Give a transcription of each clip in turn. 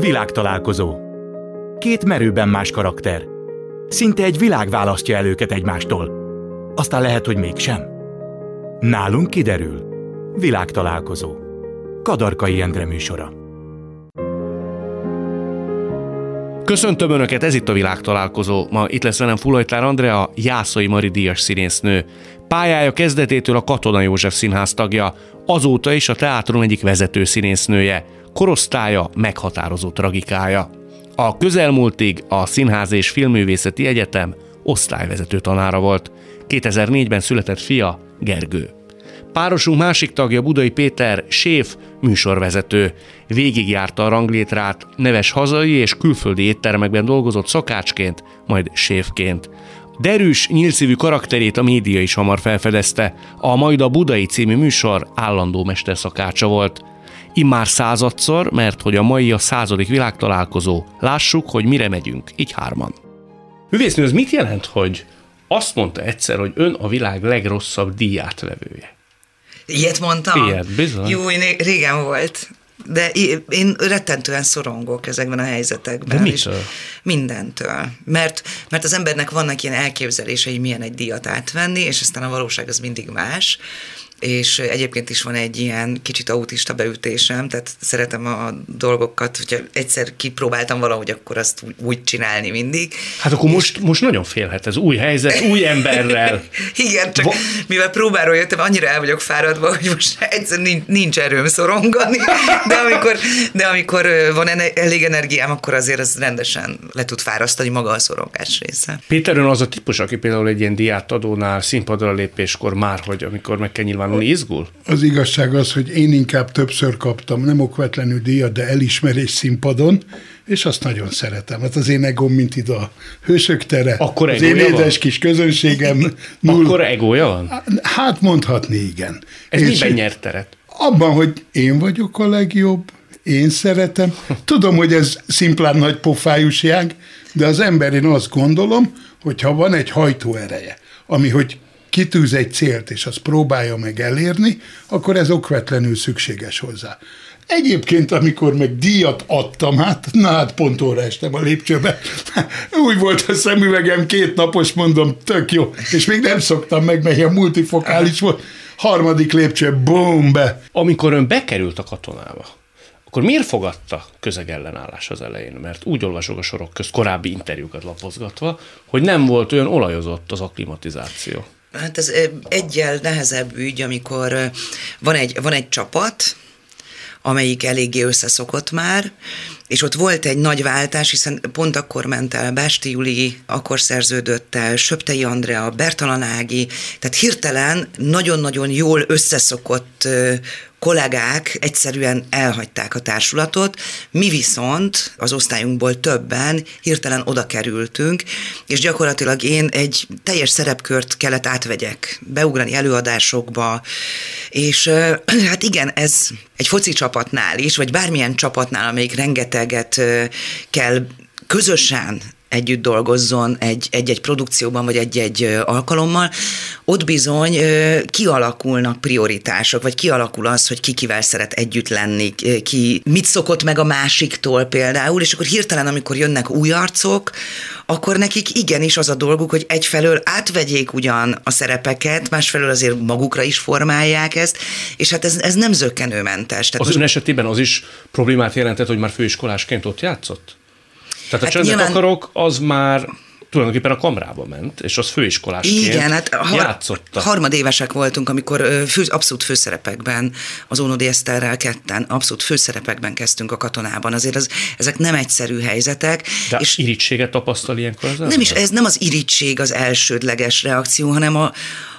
Világtalálkozó. Két merőben más karakter. Szinte egy világ választja el őket egymástól. Aztán lehet, hogy mégsem. Nálunk kiderül. Világtalálkozó. Kadarkai Endre műsora. Köszöntöm Önöket, ez itt a világtalálkozó. Ma itt lesz velem Fulajtár Andrea, Jászai Mari díjas színésznő. Pályája kezdetétől a Katona József Színház tagja, azóta is a teátrum egyik vezető színésznője. Korosztálya meghatározó tragikája. A közelmúltig a Színház és Filmművészeti Egyetem osztályvezető tanára volt. 2004-ben született fia, Gergő. Párosunk másik tagja Budai Péter, séf, műsorvezető. Végigjárta a ranglétrát, neves hazai és külföldi éttermekben dolgozott szakácsként, majd séfként. Derűs, nyílszívű karakterét a média is hamar felfedezte. A Majd a Budai című műsor állandó mesterszakácsa volt. Immár századszor, mert hogy a mai a századik világtalálkozó. Lássuk, hogy mire megyünk, így hárman. Művésznő, az mit jelent, hogy azt mondta egyszer, hogy ön a világ legrosszabb díjátlevője? Ilyet mondtam? Ilyet, bizony. Jó, én régen volt. De én rettentően szorongok ezekben a helyzetekben. De mitől? mindentől. Mert, mert az embernek vannak ilyen elképzelései, milyen egy díjat átvenni, és aztán a valóság az mindig más és egyébként is van egy ilyen kicsit autista beütésem, tehát szeretem a dolgokat, hogyha egyszer kipróbáltam valahogy, akkor azt úgy, úgy csinálni mindig. Hát akkor és... most, most nagyon félhet ez új helyzet, új emberrel. Igen, csak Va- mivel próbáról jöttem, annyira el vagyok fáradva, hogy most egyszer nincs, nincs erőm szorongani, de amikor, de amikor van elég energiám, akkor azért az rendesen le tud fárasztani maga a szorongás része. Péter ön az a típus, aki például egy ilyen diátadónál színpadra lépéskor már, hogy amikor meg kell nyilvánulni, izgul? Az igazság az, hogy én inkább többször kaptam, nem okvetlenül díjat, de elismerés színpadon, és azt nagyon szeretem. Hát az én egóm, mint ide a hősök tere, Akkor az én édes kis közönségem. Null... Akkor egója van? Hát mondhatni igen. Ez és miben nyert teret? Abban, hogy én vagyok a legjobb, én szeretem. Tudom, hogy ez szimplán nagy pofájúság, de az ember én azt gondolom, hogy ha van egy hajtóereje, ami hogy kitűz egy célt, és azt próbálja meg elérni, akkor ez okvetlenül szükséges hozzá. Egyébként, amikor meg díjat adtam, hát, na hát pont óra estem a lépcsőbe. Úgy volt a szemüvegem két napos, mondom, tök jó. És még nem szoktam meg, mert a multifokális volt. Harmadik lépcső, bum, be. Amikor ön bekerült a katonába, akkor miért fogadta közegellenállás az elején? Mert úgy olvasok a sorok közt korábbi interjúkat lapozgatva, hogy nem volt olyan olajozott az akklimatizáció. Hát ez egyel nehezebb ügy, amikor van egy, van egy csapat, amelyik eléggé összeszokott már, és ott volt egy nagy váltás, hiszen pont akkor ment el Básti Juli, akkor szerződött el Söptei Andrea, Bertalan Ági, tehát hirtelen nagyon-nagyon jól összeszokott kollégák egyszerűen elhagyták a társulatot, mi viszont az osztályunkból többen hirtelen oda kerültünk, és gyakorlatilag én egy teljes szerepkört kellett átvegyek, beugrani előadásokba, és hát igen, ez egy foci csapatnál is, vagy bármilyen csapatnál, amelyik rengeteget kell közösen együtt dolgozzon egy-egy produkcióban, vagy egy-egy alkalommal, ott bizony kialakulnak prioritások, vagy kialakul az, hogy ki kivel szeret együtt lenni, ki mit szokott meg a másiktól például, és akkor hirtelen, amikor jönnek új arcok, akkor nekik igenis az a dolguk, hogy egyfelől átvegyék ugyan a szerepeket, másfelől azért magukra is formálják ezt, és hát ez, ez nem zöggenőmentes. Tehát az ön esetében az is problémát jelentett, hogy már főiskolásként ott játszott? Tehát hát a csendet nyilván... akarok, az már tulajdonképpen a kamrába ment, és az főiskolásként Igen, hát har- játszotta. harmadévesek voltunk, amikor fő, abszolút főszerepekben, az Ónodi Eszterrel ketten, abszolút főszerepekben kezdtünk a katonában. Azért az, ezek nem egyszerű helyzetek. De és irítséget tapasztal ilyenkor az Nem is, ez nem az irítség az elsődleges reakció, hanem a,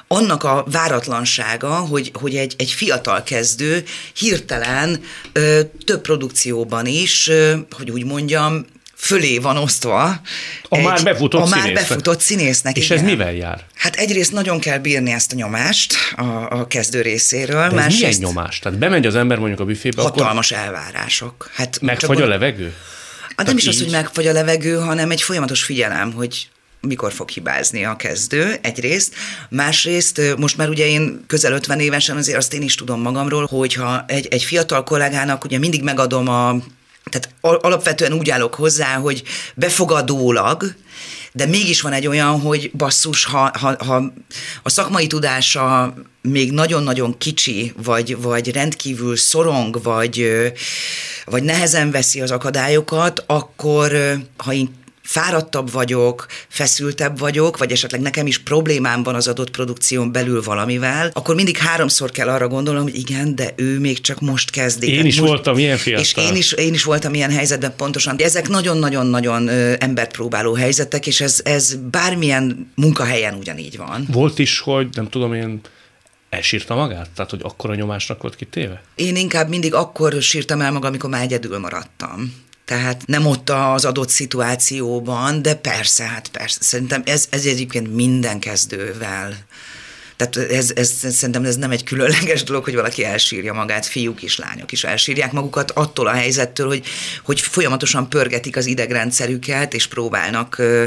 annak a váratlansága, hogy, hogy egy, egy fiatal kezdő hirtelen ö, több produkcióban is, ö, hogy úgy mondjam, fölé van osztva. A egy, már befutott A már befutott színésznek. És igen. ez mivel jár? Hát egyrészt nagyon kell bírni ezt a nyomást a, a kezdő részéről. De másrészt, milyen nyomás? Tehát bemegy az ember mondjuk a büfébe, Hatalmas akkor... elvárások. Hát Megfagy a levegő? Hát nem is így. az, hogy megfagy a levegő, hanem egy folyamatos figyelem, hogy mikor fog hibázni a kezdő, egyrészt. Másrészt, most már ugye én közel 50 évesen azért azt én is tudom magamról, hogyha egy, egy fiatal kollégának ugye mindig megadom a tehát alapvetően úgy állok hozzá, hogy befogadólag, de mégis van egy olyan, hogy basszus, ha, ha, ha a szakmai tudása még nagyon-nagyon kicsi, vagy, vagy rendkívül szorong, vagy, vagy nehezen veszi az akadályokat, akkor ha én fáradtabb vagyok, feszültebb vagyok, vagy esetleg nekem is problémám van az adott produkción belül valamivel, akkor mindig háromszor kell arra gondolnom, hogy igen, de ő még csak most kezdi. Én is most, voltam ilyen fiatal. És én is, én is voltam ilyen helyzetben pontosan. Ezek nagyon-nagyon-nagyon embert próbáló helyzetek, és ez, ez bármilyen munkahelyen ugyanígy van. Volt is, hogy nem tudom én, elsírta magát? Tehát, hogy akkor a nyomásnak volt kitéve? Én inkább mindig akkor sírtam el magam, amikor már egyedül maradtam. Tehát nem ott az adott szituációban, de persze, hát persze. Szerintem ez, ez egyébként minden kezdővel tehát ez, ez, szerintem ez nem egy különleges dolog, hogy valaki elsírja magát, fiúk is, lányok is elsírják magukat attól a helyzettől, hogy, hogy folyamatosan pörgetik az idegrendszerüket, és próbálnak ö,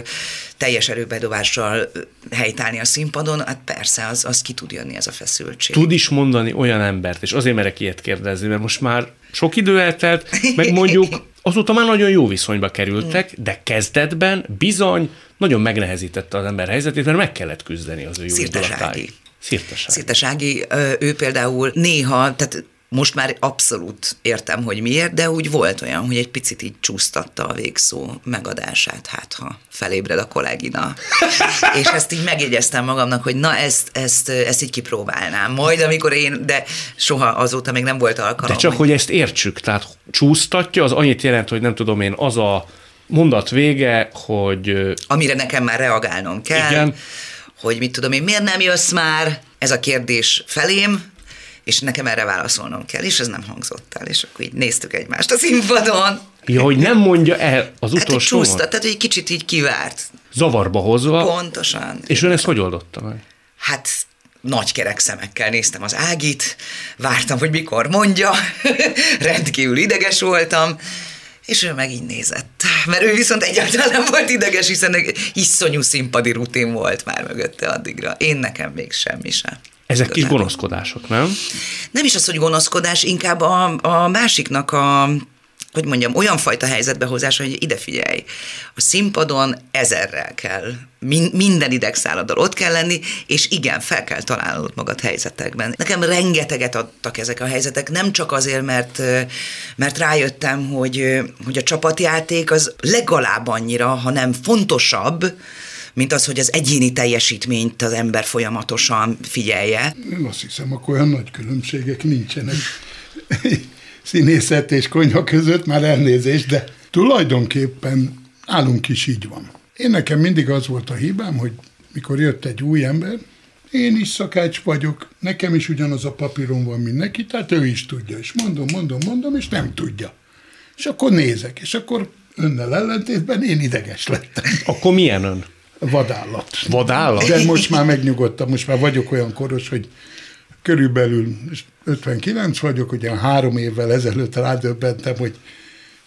teljes erőbedobással helytállni a színpadon, hát persze, az, az ki tud jönni ez a feszültség. Tud is mondani olyan embert, és azért merek ilyet kérdezni, mert most már sok idő eltelt, meg mondjuk azóta már nagyon jó viszonyba kerültek, de kezdetben bizony nagyon megnehezítette az ember helyzetét, mert meg kellett küzdeni az ő jó Szirtesági. Szirtesági. Szirtesági, ő például néha, tehát most már abszolút értem, hogy miért, de úgy volt olyan, hogy egy picit így csúsztatta a végszó megadását, hát ha felébred a kollégina. és ezt így megjegyeztem magamnak, hogy na ezt, ezt, ezt így kipróbálnám. Majd, amikor én, de soha azóta még nem volt alkalom. De csak, hogy, hogy ezt értsük, tehát csúsztatja, az annyit jelent, hogy nem tudom én, az a mondat vége, hogy... Amire nekem már reagálnom kell. Igen. Hogy mit tudom én, miért nem jössz már? Ez a kérdés felém, és nekem erre válaszolnom kell, és ez nem hangzott el, és akkor így néztük egymást a színpadon. Ja, hogy nem mondja el az hát, utolsó Hát, tehát, hogy egy kicsit így kivárt. Zavarba hozva. Pontosan. És ön ezt hogy oldotta meg? Hát nagy kerek szemekkel néztem az Ágit, vártam, hogy mikor mondja, rendkívül ideges voltam, és ő meg így nézett. Mert ő viszont egyáltalán nem volt ideges, hiszen egy iszonyú színpadi rutin volt már mögötte addigra. Én nekem még semmi sem. Ezek kis gonoszkodások, nem? Nem is az, hogy gonoszkodás, inkább a, a másiknak a hogy mondjam, olyan fajta helyzetbe hozás, hogy ide figyelj, a színpadon ezerrel kell, min- minden idegszálladdal ott kell lenni, és igen, fel kell találnod magad helyzetekben. Nekem rengeteget adtak ezek a helyzetek, nem csak azért, mert, mert rájöttem, hogy, hogy a csapatjáték az legalább annyira, hanem fontosabb, mint az, hogy az egyéni teljesítményt az ember folyamatosan figyelje. Én azt hiszem, akkor olyan nagy különbségek nincsenek színészet és konyha között, már elnézés, de tulajdonképpen állunk is így van. Én nekem mindig az volt a hibám, hogy mikor jött egy új ember, én is szakács vagyok, nekem is ugyanaz a papíron van, mint neki, tehát ő is tudja, és mondom, mondom, mondom, és nem tudja. És akkor nézek, és akkor önnel ellentétben én ideges lettem. Akkor milyen ön? Vadállat. Vadállat? De most már megnyugodtam, most már vagyok olyan koros, hogy körülbelül 59 vagyok, ugye három évvel ezelőtt rádöbbentem, hogy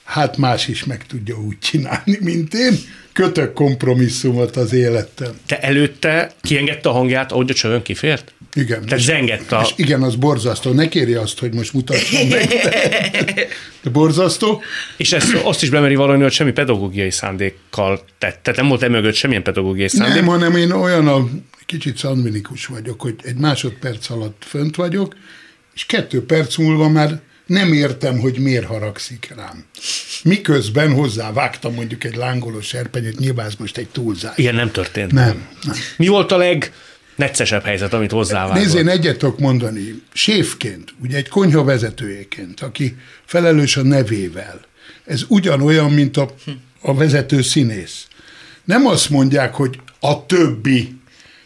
hát más is meg tudja úgy csinálni, mint én. Kötök kompromisszumot az élettem. Te előtte kiengedte a hangját, ahogy a csövön kifért? Igen. Tehát zengett a... És igen, az borzasztó. Ne kérje azt, hogy most mutassam meg. De borzasztó. És ezt, azt is bemeri valami, hogy semmi pedagógiai szándékkal tett. Tehát nem volt emögött semmilyen pedagógiai szándék. Nem, hanem én olyan a kicsit szandvinikus vagyok, hogy egy másodperc alatt fönt vagyok, és kettő perc múlva már nem értem, hogy miért haragszik rám. Miközben hozzá vágtam mondjuk egy lángoló serpenyőt, nyilván ez most egy túlzás. Ilyen nem történt. Nem. nem. Mi volt a leg neccesebb helyzet, amit hozzávágott? Nézd, én egyet tudok mondani. Séfként, ugye egy konyha vezetőjeként, aki felelős a nevével. Ez ugyanolyan, mint a, a vezető színész. Nem azt mondják, hogy a többi.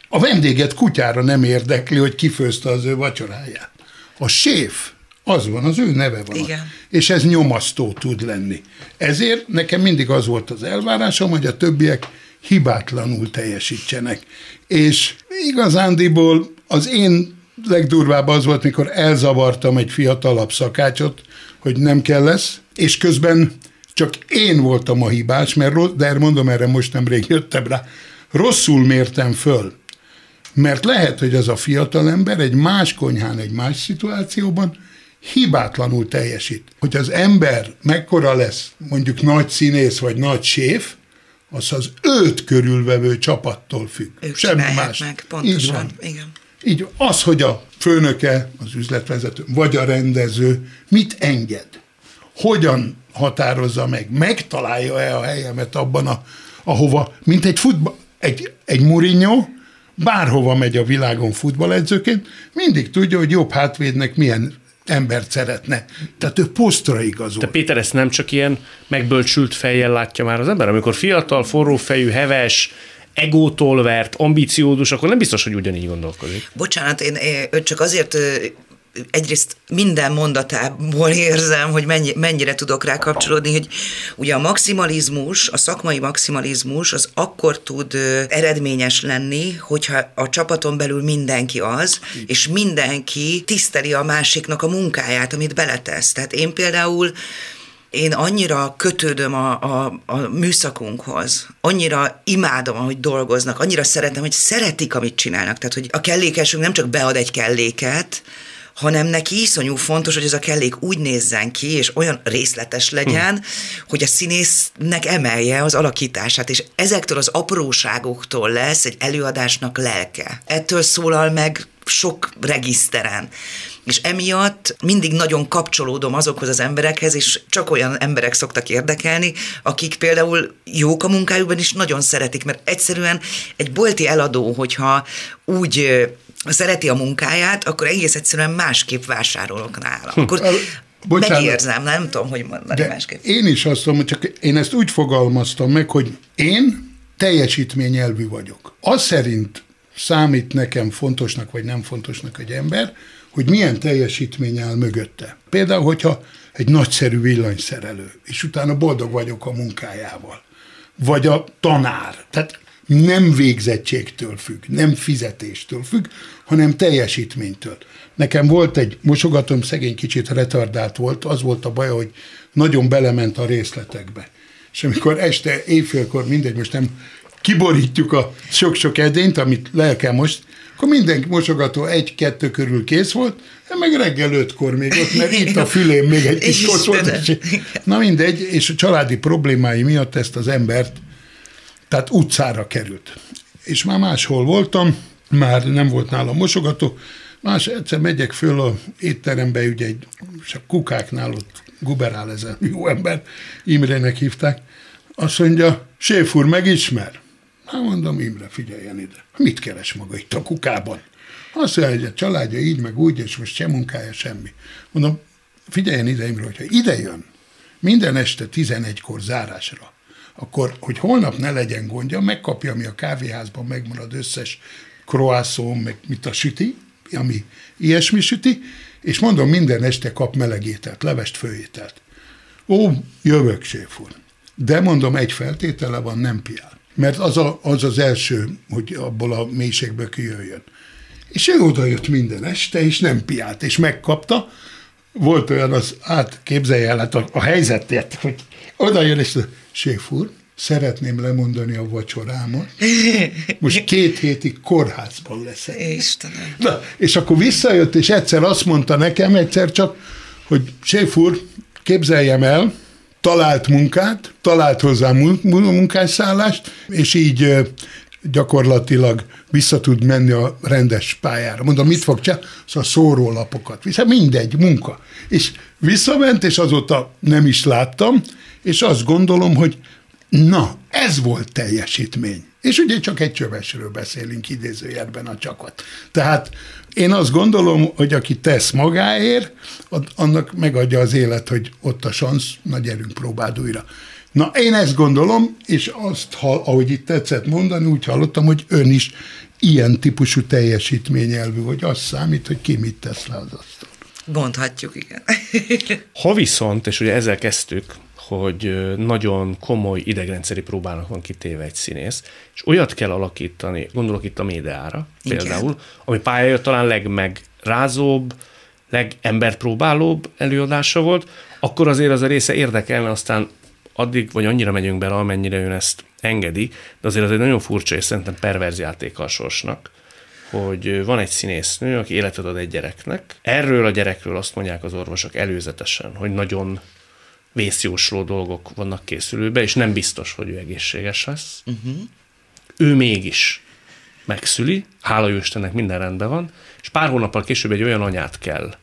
A vendéget kutyára nem érdekli, hogy kifőzte az ő vacsoráját. A séf, az van, az ő neve van. Igen. És ez nyomasztó tud lenni. Ezért nekem mindig az volt az elvárásom, hogy a többiek hibátlanul teljesítsenek. És igazándiból az én legdurvább az volt, mikor elzavartam egy fiatalabb szakácsot, hogy nem kell lesz, és közben csak én voltam a hibás, mert, de mondom, erre most nemrég jöttem rá, rosszul mértem föl. Mert lehet, hogy az a fiatal ember egy más konyhán, egy más szituációban hibátlanul teljesít. Hogy az ember mekkora lesz, mondjuk nagy színész vagy nagy séf, az az őt körülvevő csapattól függ. Ők Semmi más. meg, pontosan. Így van. Igen. Így az, hogy a főnöke, az üzletvezető, vagy a rendező mit enged, hogyan határozza meg, megtalálja-e a helyemet abban, a, ahova, mint egy futball, egy, egy Mourinho, bárhova megy a világon futballedzőként, mindig tudja, hogy jobb hátvédnek milyen embert szeretne. Tehát ő posztra igazol. Te Péter, ezt nem csak ilyen megbölcsült fejjel látja már az ember? Amikor fiatal, forrófejű, heves, egótól vert, ambiciódus, akkor nem biztos, hogy ugyanígy gondolkodik. Bocsánat, én, én csak azért egyrészt minden mondatából érzem, hogy mennyi, mennyire tudok rá kapcsolódni, hogy ugye a maximalizmus, a szakmai maximalizmus az akkor tud eredményes lenni, hogyha a csapaton belül mindenki az, és mindenki tiszteli a másiknak a munkáját, amit beletesz. Tehát én például én annyira kötődöm a, a, a műszakunkhoz, annyira imádom, ahogy dolgoznak, annyira szeretem, hogy szeretik, amit csinálnak. Tehát, hogy a kellékesünk nem csak bead egy kelléket, hanem neki iszonyú fontos, hogy ez a kellék úgy nézzen ki, és olyan részletes legyen, hm. hogy a színésznek emelje az alakítását, és ezektől az apróságoktól lesz egy előadásnak lelke. Ettől szólal meg sok regiszteren. És emiatt mindig nagyon kapcsolódom azokhoz az emberekhez, és csak olyan emberek szoktak érdekelni, akik például jók a munkájukban, is nagyon szeretik, mert egyszerűen egy bolti eladó, hogyha úgy szereti a munkáját, akkor egész egyszerűen másképp vásárolok nála. Hm. Akkor Bocsánat, megérzem, nem tudom, hogy mondani de másképp. Én is azt mondom, csak én ezt úgy fogalmaztam meg, hogy én teljesítményelvű vagyok. Az szerint számít nekem fontosnak vagy nem fontosnak egy ember, hogy milyen teljesítmény áll mögötte. Például, hogyha egy nagyszerű villanyszerelő, és utána boldog vagyok a munkájával. Vagy a tanár. Tehát nem végzettségtől függ, nem fizetéstől függ, hanem teljesítménytől. Nekem volt egy mosogatom, szegény kicsit retardált volt, az volt a baj, hogy nagyon belement a részletekbe. És amikor este, éjfélkor, mindegy, most nem kiborítjuk a sok-sok edényt, amit le kell most, akkor minden mosogató egy-kettő körül kész volt, meg reggel ötkor még ott, mert itt a fülém még egy kis kosz volt. Na mindegy, és a családi problémái miatt ezt az embert, tehát utcára került. És már máshol voltam, már nem volt nálam mosogató, más egyszer megyek föl a étterembe, ugye egy, és a kukáknál ott guberál ez a jó ember, Imrének hívták, azt mondja, Séf úr, megismer? Hát mondom, Imre, figyeljen ide. Mit keres maga itt a kukában? Azt mondja, hogy a családja így, meg úgy, és most sem munkája, semmi. Mondom, figyeljen ide, Imre, hogyha ide jön, minden este 11-kor zárásra, akkor, hogy holnap ne legyen gondja, megkapja, ami a kávéházban megmarad összes croissant, meg mit a süti, ami ilyesmi süti, és mondom, minden este kap melegételt, levest, főételt. Ó, jövök, séf. De mondom, egy feltétele van, nem piál. Mert az, a, az az első, hogy abból a mélységből kijöjjön. És ő oda jött minden este, és nem piált, és megkapta. Volt olyan, az, hát képzelje el, hát a, a helyzetét, hogy oda jön, és séf úr, szeretném lemondani a vacsorámat. Most két hétig kórházban leszek. Istenem. Na, és akkor visszajött, és egyszer azt mondta nekem, egyszer csak, hogy séf úr, képzeljem el, talált munkát, talált hozzá munkásszállást, és így gyakorlatilag vissza tud menni a rendes pályára. Mondom, mit fog csinálni? Szóval szórólapokat. Vissza, mindegy, munka. És visszament, és azóta nem is láttam, és azt gondolom, hogy Na, ez volt teljesítmény. És ugye csak egy csövesről beszélünk idézőjelben a csakot. Tehát én azt gondolom, hogy aki tesz magáért, annak megadja az élet, hogy ott a szansz, na gyerünk, próbáld újra. Na, én ezt gondolom, és azt, ha, ahogy itt tetszett mondani, úgy hallottam, hogy ön is ilyen típusú teljesítményelvű, hogy az számít, hogy ki mit tesz le az asztal. Mondhatjuk, igen. ha viszont, és ugye ezzel kezdtük, hogy nagyon komoly idegrendszeri próbának van kitéve egy színész, és olyat kell alakítani, gondolok itt a médiára Igen. például, ami pályája talán legmegrázóbb, legemberpróbálóbb előadása volt, akkor azért az a része érdekelne, aztán addig, vagy annyira megyünk bele, amennyire ön ezt engedi, de azért az egy nagyon furcsa és szerintem perverz játéka a sorsnak, hogy van egy színésznő, aki életet ad egy gyereknek. Erről a gyerekről azt mondják az orvosok előzetesen, hogy nagyon vészjósló dolgok vannak készülőbe, és nem biztos, hogy ő egészséges lesz. Uh-huh. Ő mégis megszüli, hála jó Istennek minden rendben van, és pár hónappal később egy olyan anyát kell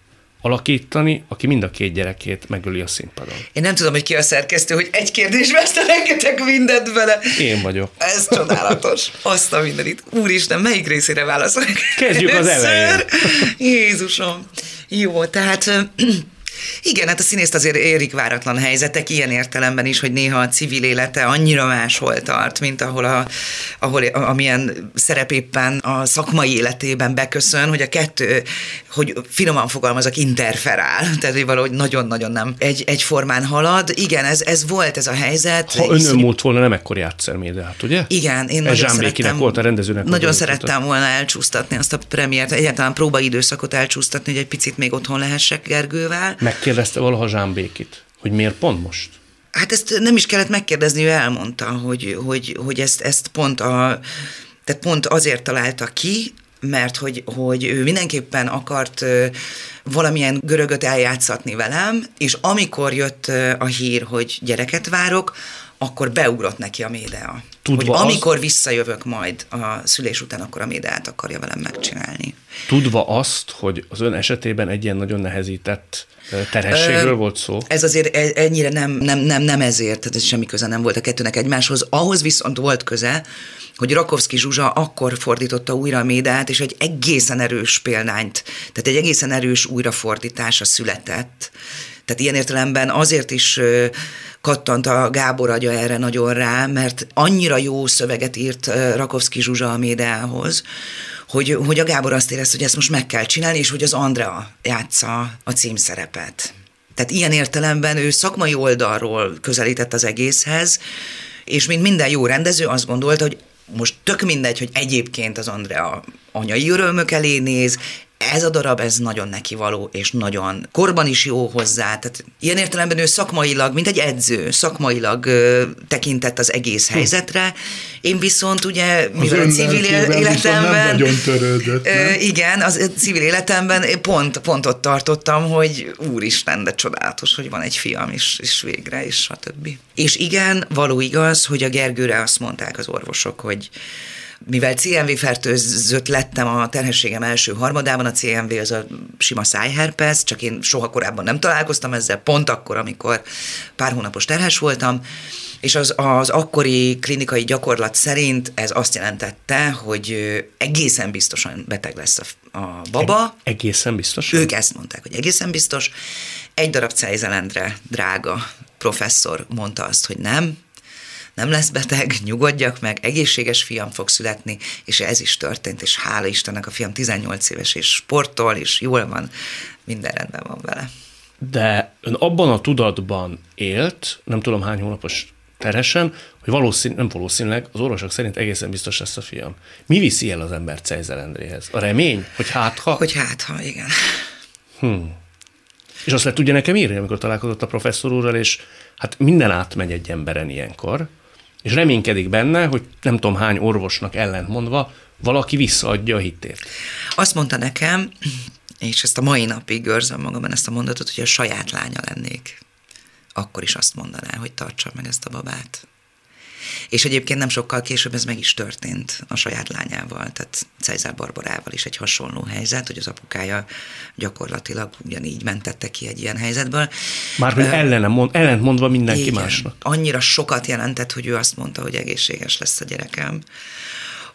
alakítani, aki mind a két gyerekét megöli a színpadon. Én nem tudom, hogy ki a szerkesztő, hogy egy kérdésbe ezt rengeteg mindent vele. Én vagyok. Ez csodálatos. Azt a mindenit. Úristen, melyik részére válaszolok? Kezdjük az elején. Jézusom. Jó, tehát igen, hát a színészt azért érik váratlan helyzetek, ilyen értelemben is, hogy néha a civil élete annyira máshol tart, mint ahol, a, ahol amilyen szerep éppen a szakmai életében beköszön, hogy a kettő, hogy finoman fogalmazok, interferál, tehát hogy valahogy nagyon-nagyon nem egy, egyformán halad. Igen, ez, ez volt ez a helyzet. Ha önön múlt volna, nem ekkor játszer még, de hát ugye? Igen, én nagyon szerettem, volt a rendezőnek. Nagyon szerettem volna elcsúsztatni azt a premiért, egyáltalán próbaidőszakot elcsúsztatni, hogy egy picit még otthon lehessek Gergővel. Megkérdezte valaha Zsámbékit, hogy miért pont most? Hát ezt nem is kellett megkérdezni, ő elmondta, hogy, hogy, hogy ezt, ezt pont a tehát pont azért találta ki, mert hogy, hogy ő mindenképpen akart valamilyen görögöt eljátszatni velem, és amikor jött a hír, hogy gyereket várok, akkor beugrott neki a média. Tudva hogy amikor az... visszajövök majd a szülés után, akkor a médiát akarja velem megcsinálni. Tudva azt, hogy az ön esetében egy ilyen nagyon nehezített terhességről volt szó? Ez azért e- ennyire nem, nem, nem, nem ezért, tehát ez semmi köze nem volt a kettőnek egymáshoz. Ahhoz viszont volt köze, hogy Rakovszki Zsuzsa akkor fordította újra a médát, és egy egészen erős példányt, tehát egy egészen erős újrafordítása született. Tehát ilyen értelemben azért is kattant a Gábor agya erre nagyon rá, mert annyira jó szöveget írt Rakovszki Zsuzsa a médához, hogy, hogy a Gábor azt érezte, hogy ezt most meg kell csinálni, és hogy az Andrea játsza a címszerepet. Tehát ilyen értelemben ő szakmai oldalról közelített az egészhez, és mint minden jó rendező azt gondolta, hogy most tök mindegy, hogy egyébként az Andrea anyai örömök elé néz, ez a darab, ez nagyon neki való, és nagyon korban is jó hozzá. Tehát ilyen értelemben ő szakmailag, mint egy edző, szakmailag ö, tekintett az egész hm. helyzetre. Én viszont ugye, mivel a civil életemben... nagyon törődött, Ö, igen, az civil életemben pont, pont ott tartottam, hogy úristen, de csodálatos, hogy van egy fiam, és, és végre, és stb. És igen, való igaz, hogy a Gergőre azt mondták az orvosok, hogy mivel CMV fertőzött lettem a terhességem első harmadában, a CMV az a sima szájherpes, csak én soha korábban nem találkoztam ezzel, pont akkor, amikor pár hónapos terhes voltam, és az, az akkori klinikai gyakorlat szerint ez azt jelentette, hogy egészen biztosan beteg lesz a, a baba. E- egészen biztos? Ők ezt mondták, hogy egészen biztos. Egy darab Cejzelendre drága professzor mondta azt, hogy nem, nem lesz beteg, nyugodjak meg, egészséges fiam fog születni, és ez is történt, és hála Istennek a fiam 18 éves, és sportol, és jól van, minden rendben van vele. De ön abban a tudatban élt, nem tudom hány hónapos terhesen, hogy valószínű, nem valószínűleg az orvosok szerint egészen biztos lesz a fiam. Mi viszi el az ember Cejzel Endréhez? A remény? Hogy hátha? Hogy hátha, igen. Hmm. És azt le tudja nekem írni, amikor találkozott a professzor úrral, és hát minden átmegy egy emberen ilyenkor, és reménykedik benne, hogy nem tudom hány orvosnak ellentmondva, valaki visszaadja a hitét. Azt mondta nekem, és ezt a mai napig görzöm magamban ezt a mondatot, hogy a saját lánya lennék, akkor is azt mondaná, hogy tartsa meg ezt a babát. És egyébként nem sokkal később ez meg is történt a saját lányával, tehát Cejzár Barbarával is egy hasonló helyzet, hogy az apukája gyakorlatilag ugyanígy mentette ki egy ilyen helyzetből. Már hogy ellene mond, ellent mondva mindenki igen, másnak. Annyira sokat jelentett, hogy ő azt mondta, hogy egészséges lesz a gyerekem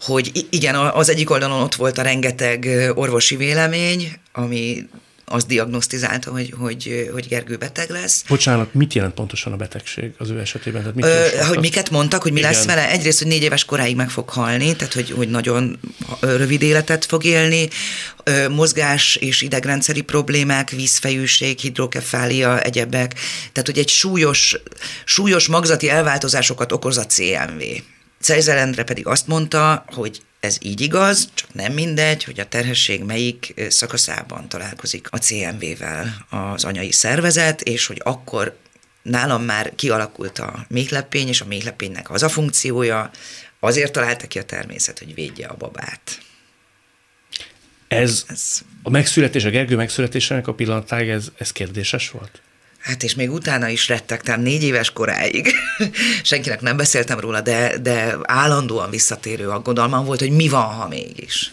hogy igen, az egyik oldalon ott volt a rengeteg orvosi vélemény, ami azt diagnosztizálta, hogy, hogy, hogy Gergő beteg lesz. Bocsánat, mit jelent pontosan a betegség az ő esetében? Tehát mit Ö, hogy miket mondtak, hogy mi Igen. lesz vele? Egyrészt, hogy négy éves koráig meg fog halni, tehát hogy, hogy nagyon rövid életet fog élni, mozgás és idegrendszeri problémák, vízfejűség, hidrokefália, egyebek, tehát hogy egy súlyos, súlyos magzati elváltozásokat okoz a CMV. Cejzelendre pedig azt mondta, hogy ez így igaz, csak nem mindegy, hogy a terhesség melyik szakaszában találkozik a CMV-vel az anyai szervezet, és hogy akkor nálam már kialakult a méhlepény, és a méhlepénynek az a funkciója, azért találta ki a természet, hogy védje a babát. Ez, ez a megszületés, a Gergő megszületésének a pillanatáig ez, ez kérdéses volt? Hát és még utána is rettegtem négy éves koráig. Senkinek nem beszéltem róla, de, de állandóan visszatérő aggodalmam volt, hogy mi van, ha mégis.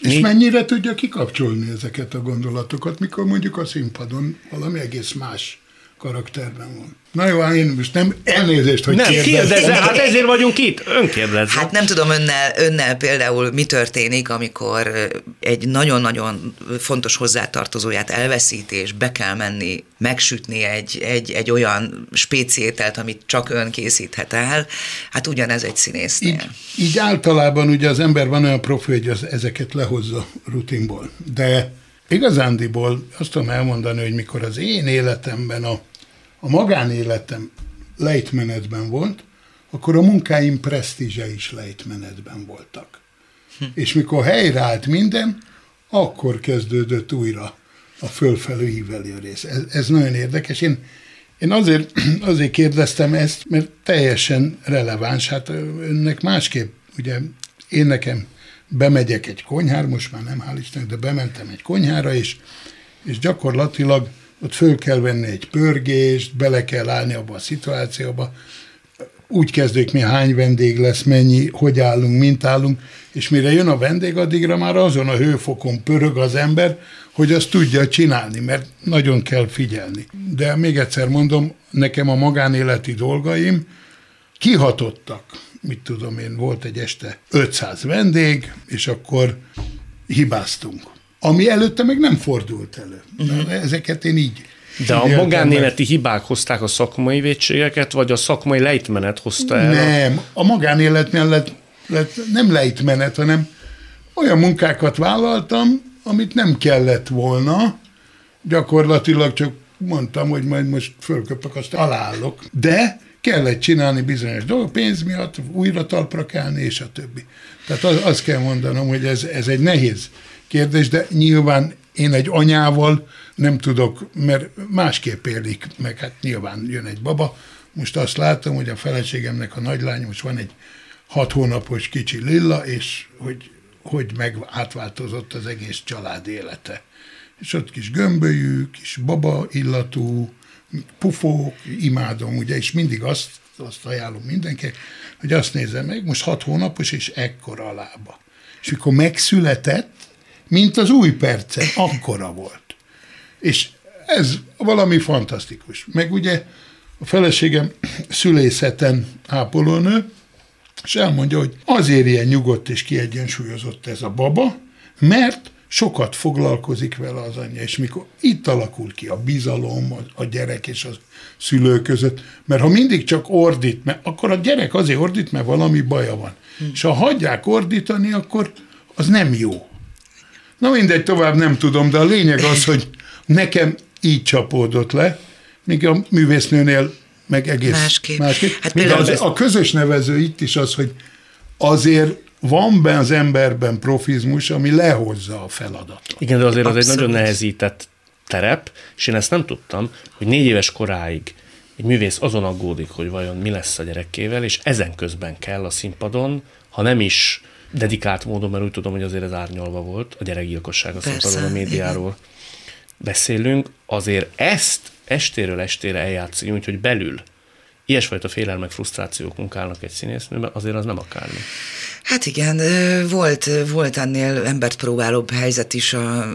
És mennyire tudja kikapcsolni ezeket a gondolatokat, mikor mondjuk a színpadon valami egész más karakterben van. Na jó, hát én most nem elnézést, hogy nem, kérdezem. hát ezért vagyunk itt, önkérdezze. Hát nem tudom önnel, önnel például mi történik, amikor egy nagyon-nagyon fontos hozzátartozóját elveszíti, és be kell menni, megsütni egy, egy, egy olyan spéciételt, amit csak ön készíthet el. Hát ugyanez egy színésznél. Így, így általában ugye az ember van olyan profi, hogy az, ezeket lehozza rutinból. De igazándiból azt tudom elmondani, hogy mikor az én életemben a a magánéletem lejtmenetben volt, akkor a munkáim presztízse is lejtmenetben voltak. Hm. És mikor helyreállt minden, akkor kezdődött újra a fölfelő ívelő rész. Ez, ez nagyon érdekes. Én, én azért, azért kérdeztem ezt, mert teljesen releváns. Hát önnek másképp, ugye én nekem bemegyek egy konyhára, most már nem hál' Istennek, de bementem egy konyhára, és, és gyakorlatilag ott föl kell venni egy pörgést, bele kell állni abba a szituációba, úgy kezdődik, mi hány vendég lesz, mennyi, hogy állunk, mint állunk, és mire jön a vendég, addigra már azon a hőfokon pörög az ember, hogy azt tudja csinálni, mert nagyon kell figyelni. De még egyszer mondom, nekem a magánéleti dolgaim kihatottak. Mit tudom én, volt egy este 500 vendég, és akkor hibáztunk ami előtte meg nem fordult elő. Uh-huh. Ezeket én így de a magánéleti hibák hozták a szakmai védségeket, vagy a szakmai lejtmenet hozta el? Nem, a magánéletnél lett, lett nem lejtmenet, hanem olyan munkákat vállaltam, amit nem kellett volna, gyakorlatilag csak mondtam, hogy majd most fölköpök, azt alállok. De kellett csinálni bizonyos dolgok, pénz miatt, újra talpra kelni, és a többi. Tehát az, azt kell mondanom, hogy ez, ez egy nehéz kérdés, de nyilván én egy anyával nem tudok, mert másképp élik, meg hát nyilván jön egy baba. Most azt látom, hogy a feleségemnek a nagylány most van egy hat hónapos kicsi Lilla, és hogy, hogy meg átváltozott az egész család élete. És ott kis gömbölyű, kis baba illatú, pufók, imádom, ugye, és mindig azt, azt ajánlom mindenki, hogy azt nézze meg, most hat hónapos, és ekkora a lába. És mikor megszületett, mint az új perce, akkora volt. És ez valami fantasztikus. Meg ugye a feleségem szülészeten ápolónő, és elmondja, hogy azért ilyen nyugodt és kiegyensúlyozott ez a baba, mert sokat foglalkozik vele az anyja, és mikor itt alakul ki a bizalom a gyerek és a szülő között, mert ha mindig csak ordít, mert akkor a gyerek azért ordít, mert valami baja van. Hmm. És ha hagyják ordítani, akkor az nem jó. Na mindegy, tovább nem tudom, de a lényeg az, hogy nekem így csapódott le, míg a művésznőnél meg egész másképp. másképp. Hát de az, a közös nevező itt is az, hogy azért van benne az emberben profizmus, ami lehozza a feladatot. Igen, de azért Abszolút. az egy nagyon nehezített terep, és én ezt nem tudtam, hogy négy éves koráig egy művész azon aggódik, hogy vajon mi lesz a gyerekével, és ezen közben kell a színpadon, ha nem is dedikált módon, mert úgy tudom, hogy azért ez árnyalva volt, a gyerekgyilkosság, a színpadon a médiáról igen. beszélünk, azért ezt estéről estére eljátszani, úgyhogy belül ilyesfajta félelmek, frusztrációk munkálnak egy színésznőben, azért az nem akármi. Hát igen, volt, volt ennél embert próbálóbb helyzet is, a,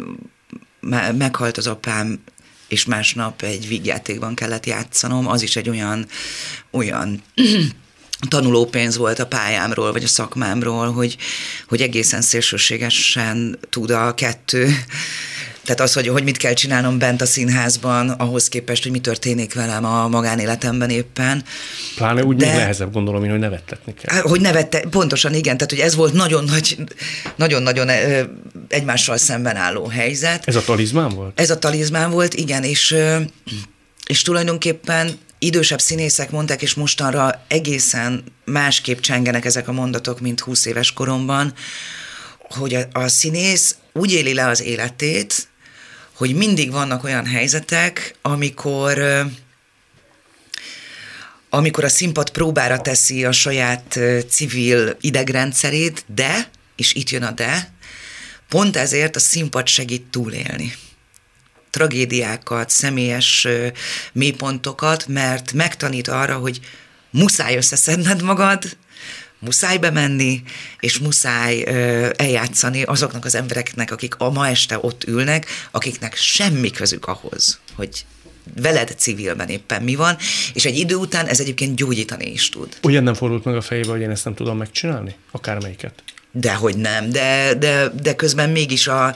meghalt az apám, és másnap egy vígjátékban kellett játszanom, az is egy olyan, olyan tanulópénz volt a pályámról, vagy a szakmámról, hogy, hogy egészen szélsőségesen tud a kettő tehát az, hogy, hogy mit kell csinálnom bent a színházban, ahhoz képest, hogy mi történik velem a magánéletemben éppen. Pláne úgy De, még nehezebb gondolom, hogy nevettetni kell. Hogy nevette, pontosan igen, tehát hogy ez volt nagyon nagy, nagyon-nagyon egymással szemben álló helyzet. Ez a talizmán volt? Ez a talizmán volt, igen, és, és tulajdonképpen idősebb színészek mondták, és mostanra egészen másképp csengenek ezek a mondatok, mint 20 éves koromban, hogy a, a színész úgy éli le az életét, hogy mindig vannak olyan helyzetek, amikor amikor a színpad próbára teszi a saját civil idegrendszerét, de, és itt jön a de, Pont ezért a színpad segít túlélni tragédiákat, személyes mélypontokat, mert megtanít arra, hogy muszáj összeszedned magad, muszáj bemenni, és muszáj ö, eljátszani azoknak az embereknek, akik a ma este ott ülnek, akiknek semmi közük ahhoz, hogy veled civilben éppen mi van, és egy idő után ez egyébként gyógyítani is tud. Ugyan nem fordult meg a fejébe, hogy én ezt nem tudom megcsinálni? Akármelyiket. Dehogy nem, de, de, de közben mégis a,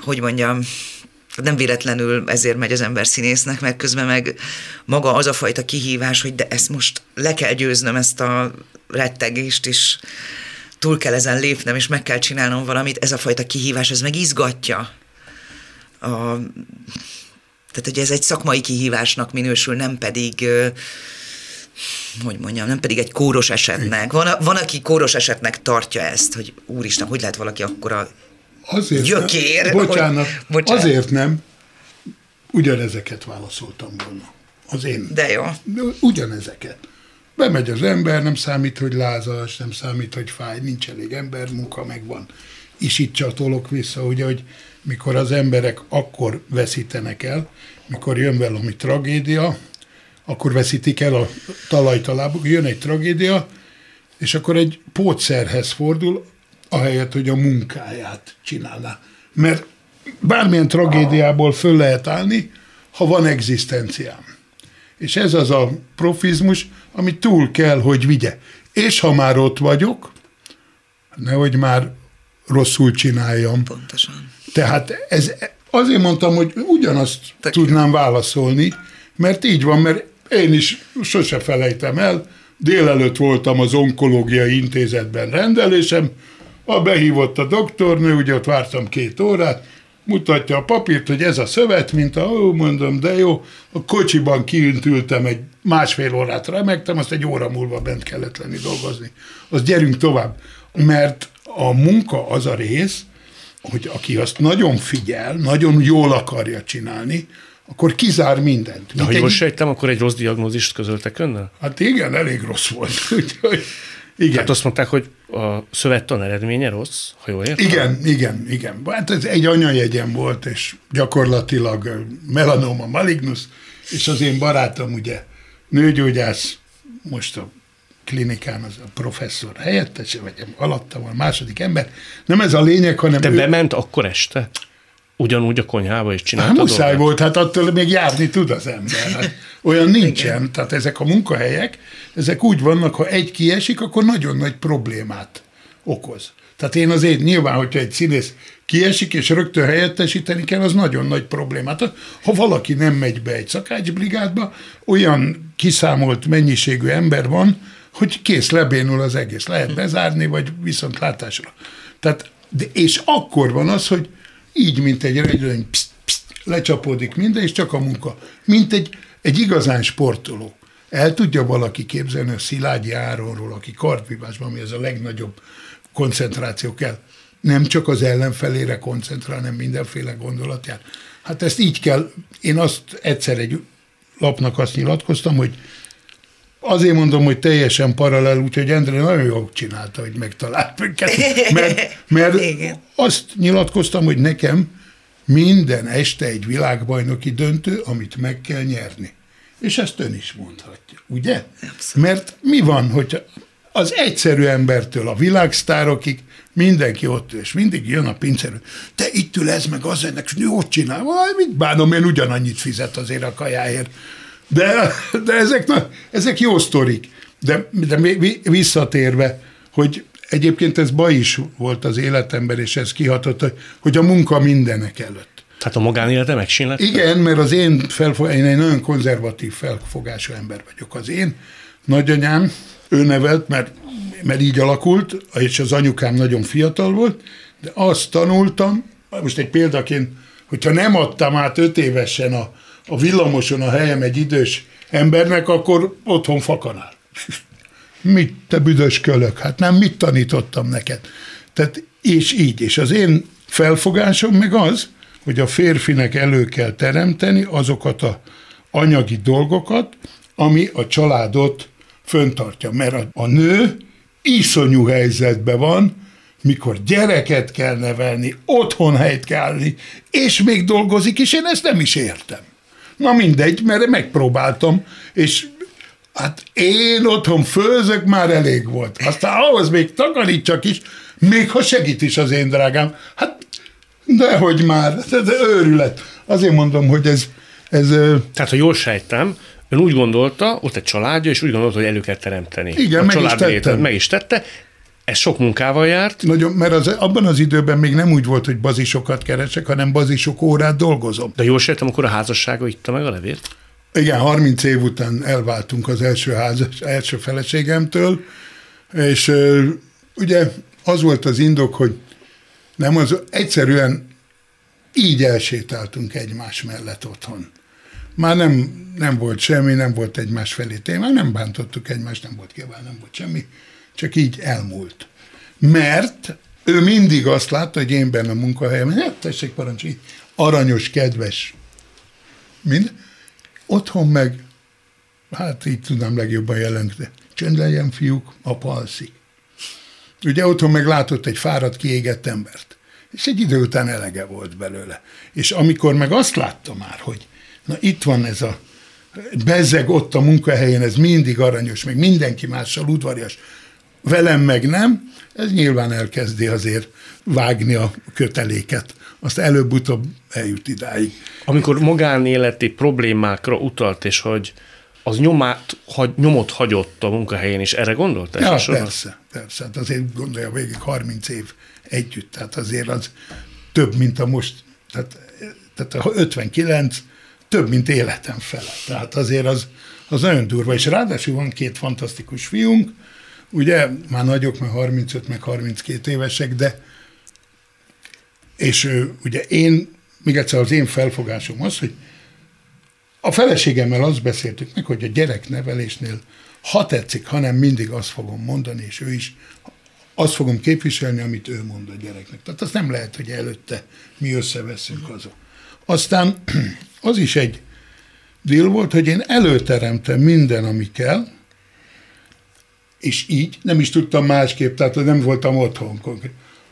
hogy mondjam, nem véletlenül ezért megy az ember színésznek, mert közben meg maga az a fajta kihívás, hogy de ezt most le kell győznöm, ezt a rettegést, és túl kell ezen lépnem, és meg kell csinálnom valamit, ez a fajta kihívás, ez meg izgatja. A, tehát, hogy ez egy szakmai kihívásnak minősül, nem pedig hogy mondjam, nem pedig egy kóros esetnek. Van, van aki kóros esetnek tartja ezt, hogy úristen, hogy lehet valaki akkora Azért gyökér? Nem, bocsánat, hogy, bocsánat, azért nem, ugyanezeket válaszoltam volna. Az én. De jó. Ugyanezeket. Bemegy az ember, nem számít, hogy lázas, nem számít, hogy fáj, nincs elég ember, munka megvan. És itt csatolok vissza, ugye, hogy mikor az emberek akkor veszítenek el, mikor jön valami tragédia, akkor veszítik el a talajtalábuk, jön egy tragédia, és akkor egy pótszerhez fordul, ahelyett, hogy a munkáját csinálná. Mert bármilyen tragédiából föl lehet állni, ha van egzisztenciám. És ez az a profizmus, ami túl kell, hogy vigye. És ha már ott vagyok, nehogy már rosszul csináljam. Pontosan. Tehát ez, azért mondtam, hogy ugyanazt Tök tudnám válaszolni, mert így van, mert én is sose felejtem el, délelőtt voltam az onkológiai intézetben rendelésem, ha behívott a doktornő, ugye ott vártam két órát, mutatja a papírt, hogy ez a szövet, mint a, ó, mondom, de jó, a kocsiban kiüntültem egy másfél órát remektem, azt egy óra múlva bent kellett lenni dolgozni. Az gyerünk tovább. Mert a munka az a rész, hogy aki azt nagyon figyel, nagyon jól akarja csinálni, akkor kizár mindent. De ha jól sejtem, akkor egy rossz diagnózist közöltek önnel? Hát igen, elég rossz volt. Úgyhogy igen. Hát azt mondták, hogy a szövettan eredménye rossz, ha jól értem? Igen, igen, igen. Hát ez egy anyajegyem volt, és gyakorlatilag melanoma malignus, és az én barátom ugye nőgyógyász, most a klinikán az a professzor helyettese, vagy alatta van, második ember. Nem ez a lényeg, hanem... Te ő... bement akkor este? Ugyanúgy a konyhába is csináltad? Hát muszáj volt, hát attól még járni tud az ember. Hát olyan nincsen. Igen. Tehát ezek a munkahelyek, ezek úgy vannak, ha egy kiesik, akkor nagyon nagy problémát okoz. Tehát én azért nyilván, hogyha egy színész kiesik, és rögtön helyettesíteni kell, az nagyon nagy problémát. Ha valaki nem megy be egy szakácsbrigádba, olyan kiszámolt mennyiségű ember van, hogy kész, lebénul az egész. Lehet bezárni, vagy viszont látásra. Tehát, de, és akkor van az, hogy így, mint egy reggelőny, lecsapódik minden, és csak a munka. Mint egy, egy igazán sportoló. El tudja valaki képzelni a Szilágyi Áronról, aki kardvívásban, ami az a legnagyobb koncentráció kell, nem csak az ellenfelére koncentrál, hanem mindenféle gondolatját. Hát ezt így kell, én azt egyszer egy lapnak azt nyilatkoztam, hogy Azért mondom, hogy teljesen paralel, úgyhogy Endre nagyon jól csinálta, hogy megtalált minket. Mert, mert azt nyilatkoztam, hogy nekem minden este egy világbajnoki döntő, amit meg kell nyerni. És ezt ön is mondhatja, ugye? Abszolút. Mert mi van, hogy az egyszerű embertől a világsztárokig mindenki ott, és mindig jön a pincerő. Te itt ül ez, meg az ennek, és jót csinál. Vaj, mit bánom, én ugyanannyit fizet azért a kajáért. De, de ezek, na, ezek jó sztorik. De, de visszatérve, hogy egyébként ez baj is volt az életemben, és ez kihatott, hogy a munka mindenek előtt. Tehát a magánélete megsínlett? Igen, mert az én felfog, én egy nagyon konzervatív felfogású ember vagyok. Az én nagyanyám, ő nevelt, mert, mert így alakult, és az anyukám nagyon fiatal volt, de azt tanultam, most egy példaként, hogyha nem adtam át öt évesen a, a villamoson a helyem egy idős embernek, akkor otthon fakanál. Mit, te büdös kölök? Hát nem, mit tanítottam neked? Tehát, és így. És az én felfogásom meg az, hogy a férfinek elő kell teremteni azokat a anyagi dolgokat, ami a családot föntartja. Mert a, nő iszonyú helyzetben van, mikor gyereket kell nevelni, otthon helyt kell állni, és még dolgozik, és én ezt nem is értem. Na mindegy, mert megpróbáltam, és hát én otthon főzök, már elég volt. Aztán ahhoz még takarítsak is, még ha segít is az én drágám. Hát dehogy már, ez őrület. Azért mondom, hogy ez... ez Tehát, ha jól sejtem, ön úgy gondolta, ott egy családja, és úgy gondolta, hogy elő kell teremteni. Igen, a meg is tettem. meg is tette. Ez sok munkával járt. Nagyon, mert az, abban az időben még nem úgy volt, hogy bazisokat keresek, hanem bazisok órát dolgozom. De jól sejtem, akkor a házassága itta meg a levét? Igen, 30 év után elváltunk az első, házas, első feleségemtől, és ö, ugye az volt az indok, hogy nem az, egyszerűen így elsétáltunk egymás mellett otthon. Már nem, nem volt semmi, nem volt egymás felé téma, nem bántottuk egymást, nem volt kíván, nem volt semmi, csak így elmúlt. Mert ő mindig azt látta, hogy én benne a munkahelyemen, hát tessék parancsolni, aranyos, kedves, mind. Otthon meg, hát így tudnám legjobban jelenteni, csönd legyen fiúk, apa alszik. Ugye otthon meg látott egy fáradt, kiégett embert. És egy idő után elege volt belőle. És amikor meg azt látta már, hogy na itt van ez a bezeg ott a munkahelyen, ez mindig aranyos, meg mindenki mással udvarias, velem meg nem, ez nyilván elkezdi azért vágni a köteléket. Azt előbb-utóbb eljut idáig. Amikor magánéleti problémákra utalt, és hogy az nyomát, hagy, nyomot hagyott a munkahelyén, és erre gondolt Ja, elsősorban? persze, persze. Hát azért gondolja végig 30 év együtt, tehát azért az több, mint a most, tehát, tehát a 59 több, mint életem fele. Tehát azért az, az nagyon durva. És ráadásul van két fantasztikus fiunk, ugye már nagyok, már 35, meg 32 évesek, de és ő, ugye én, még egyszer az én felfogásom az, hogy a feleségemmel azt beszéltük meg, hogy a gyereknevelésnél, ha tetszik, hanem mindig azt fogom mondani, és ő is azt fogom képviselni, amit ő mond a gyereknek. Tehát azt nem lehet, hogy előtte mi összeveszünk azon. Aztán az is egy deal volt, hogy én előteremtem minden, ami kell, és így nem is tudtam másképp, tehát nem voltam otthon.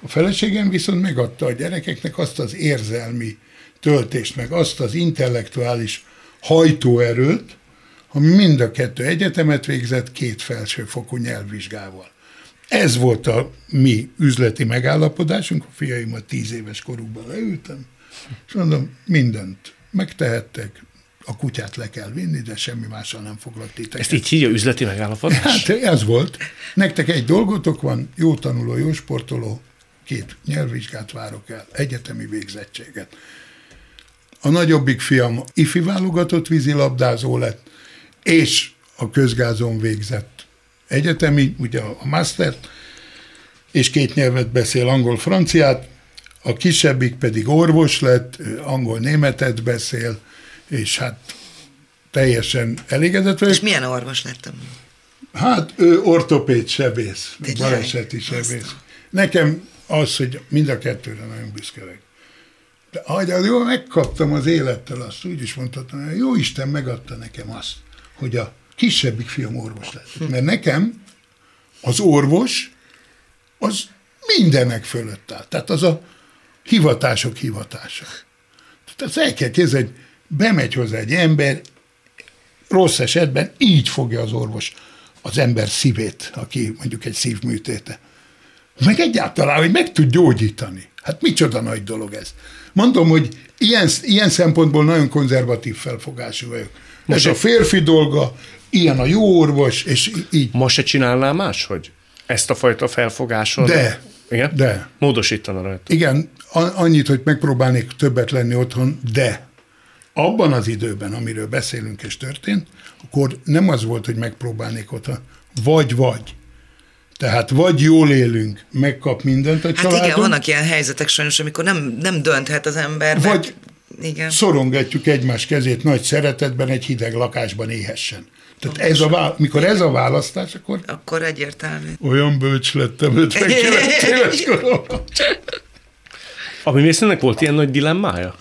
A feleségem viszont megadta a gyerekeknek azt az érzelmi töltést, meg azt az intellektuális hajtóerőt, ami mind a kettő egyetemet végzett két felsőfokú nyelvvizsgával. Ez volt a mi üzleti megállapodásunk, a fiaimat tíz éves korukban leültem, és mondom, mindent megtehettek, a kutyát le kell vinni, de semmi mással nem foglak titeket. Ezt így hívja üzleti megállapodás? Hát ez volt. Nektek egy dolgotok van, jó tanuló, jó sportoló, két nyelvvizsgát várok el, egyetemi végzettséget. A nagyobbik fiam ifi válogatott vízilabdázó lett, és a közgázon végzett egyetemi, ugye a mastert, és két nyelvet beszél, angol-franciát, a kisebbik pedig orvos lett, angol-németet beszél, és hát teljesen elégedett vagyok. És milyen orvos lettem? Hát ő ortopéd sebész, Tényleg? baleseti sebész. Nekem az, hogy mind a kettőre nagyon büszke vagyok. De ahogy jól megkaptam az élettel, azt úgy is mondhatom, hogy jó Isten megadta nekem azt, hogy a kisebbik fiam orvos lett. Mert nekem az orvos az mindenek fölött áll. Tehát az a hivatások hivatása. Tehát ezt el kell képzelni, hogy bemegy hozzá egy ember, rossz esetben így fogja az orvos az ember szívét, aki mondjuk egy szívműtéte. Meg egyáltalán, hogy meg tud gyógyítani. Hát micsoda nagy dolog ez. Mondom, hogy ilyen, ilyen szempontból nagyon konzervatív felfogású vagyok. Ez a férfi dolga, ilyen a jó orvos, és így. Ma se csinálná máshogy? Ezt a fajta felfogásod? De. Igen? De. Módosítana rajta. Igen, annyit, hogy megpróbálnék többet lenni otthon, de abban az időben, amiről beszélünk és történt, akkor nem az volt, hogy megpróbálnék otthon, vagy vagy. Tehát vagy jól élünk, megkap mindent a Hát családon, igen, vannak ilyen helyzetek sajnos, amikor nem, nem dönthet az ember. Vagy- Mert, igen. szorongatjuk egymás kezét nagy szeretetben egy hideg lakásban éhessen. Tehát ez a vá- mikor ez a választás, akkor Akkor egyértelmű. olyan bölcs lettem 59 éves koromban. A művésznek volt ilyen nagy dilemmája?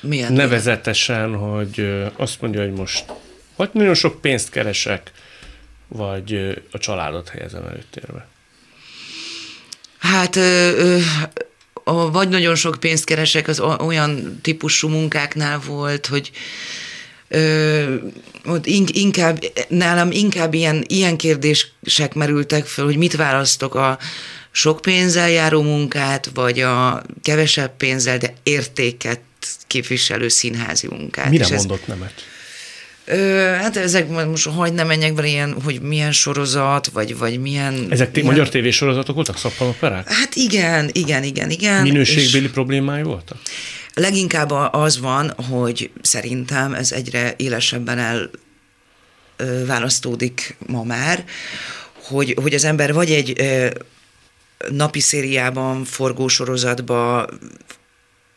Milyen? Nevezetesen, hogy ö, azt mondja, hogy most vagy nagyon sok pénzt keresek, vagy a családot helyezem előtérbe. Hát ö, ö, a, vagy nagyon sok pénzt keresek, az olyan típusú munkáknál volt, hogy ö, ott inkább, nálam inkább ilyen, ilyen kérdések merültek fel, hogy mit választok a sok pénzzel járó munkát, vagy a kevesebb pénzzel, de értéket képviselő színházi munkát. Mire És mondott ez, nemet? Ö, hát ezek most hagyd ne menjek bele ilyen, hogy milyen sorozat, vagy, vagy milyen... Ezek milyen... magyar tévésorozatok voltak, szappanoperák? Hát igen, igen, igen, igen. Minőségbeli és... problémái voltak? Leginkább az van, hogy szerintem ez egyre élesebben el választódik ma már, hogy, hogy az ember vagy egy napi szériában, forgósorozatba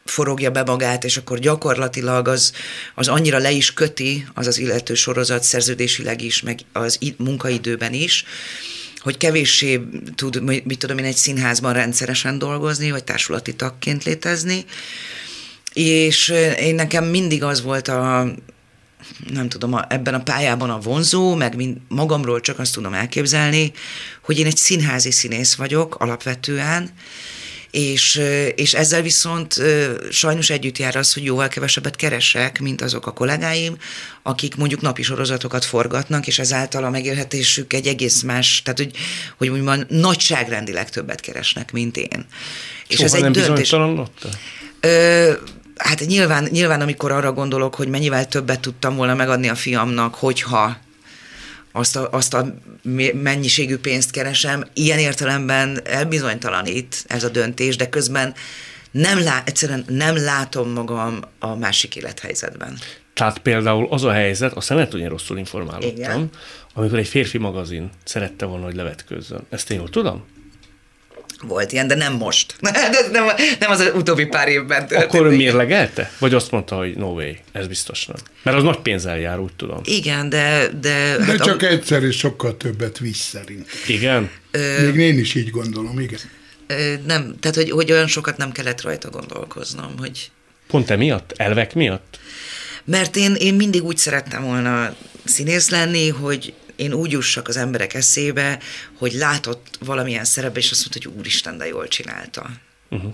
forogja be magát, és akkor gyakorlatilag az, az annyira le is köti, az az illető sorozat szerződésileg is, meg az munkaidőben is, hogy kevéssé tud, mit tudom én, egy színházban rendszeresen dolgozni, vagy társulati tagként létezni, és én nekem mindig az volt a, nem tudom, a, ebben a pályában a vonzó, meg mind, magamról csak azt tudom elképzelni, hogy én egy színházi színész vagyok alapvetően, és, és ezzel viszont sajnos együtt jár az, hogy jóval kevesebbet keresek, mint azok a kollégáim, akik mondjuk napi sorozatokat forgatnak, és ezáltal a megélhetésük egy egész más, tehát hogy, hogy mondjuk nagyságrendileg többet keresnek, mint én. Soha és ez egy nem döntés. Ö, hát nyilván, nyilván, amikor arra gondolok, hogy mennyivel többet tudtam volna megadni a fiamnak, hogyha azt a, azt a mennyiségű pénzt keresem, ilyen értelemben elbizonytalanít ez a döntés, de közben nem lá, egyszerűen nem látom magam a másik élethelyzetben. Tehát például az a helyzet, azt lehet, hogy én rosszul informálódtam, Igen. amikor egy férfi magazin szerette volna, hogy levetkőzzön. Ezt én jól tudom? Volt ilyen, de nem most. De nem, nem az utóbbi pár évben történt. Akkor ő mérlegelte? Vagy azt mondta, hogy no way, ez biztos nem. Mert az nagy pénzzel jár, úgy tudom. Igen, de... De, de hát csak a... egyszer és sokkal többet visz szerint. Igen? Ö... Még én is így gondolom, igen. Ö, nem, tehát hogy, hogy olyan sokat nem kellett rajta gondolkoznom, hogy... Pont emiatt? Elvek miatt? Mert én, én mindig úgy szerettem volna színész lenni, hogy én úgy jussak az emberek eszébe, hogy látott valamilyen szerepbe, és azt mondta, hogy úristen, de jól csinálta. Uh-huh.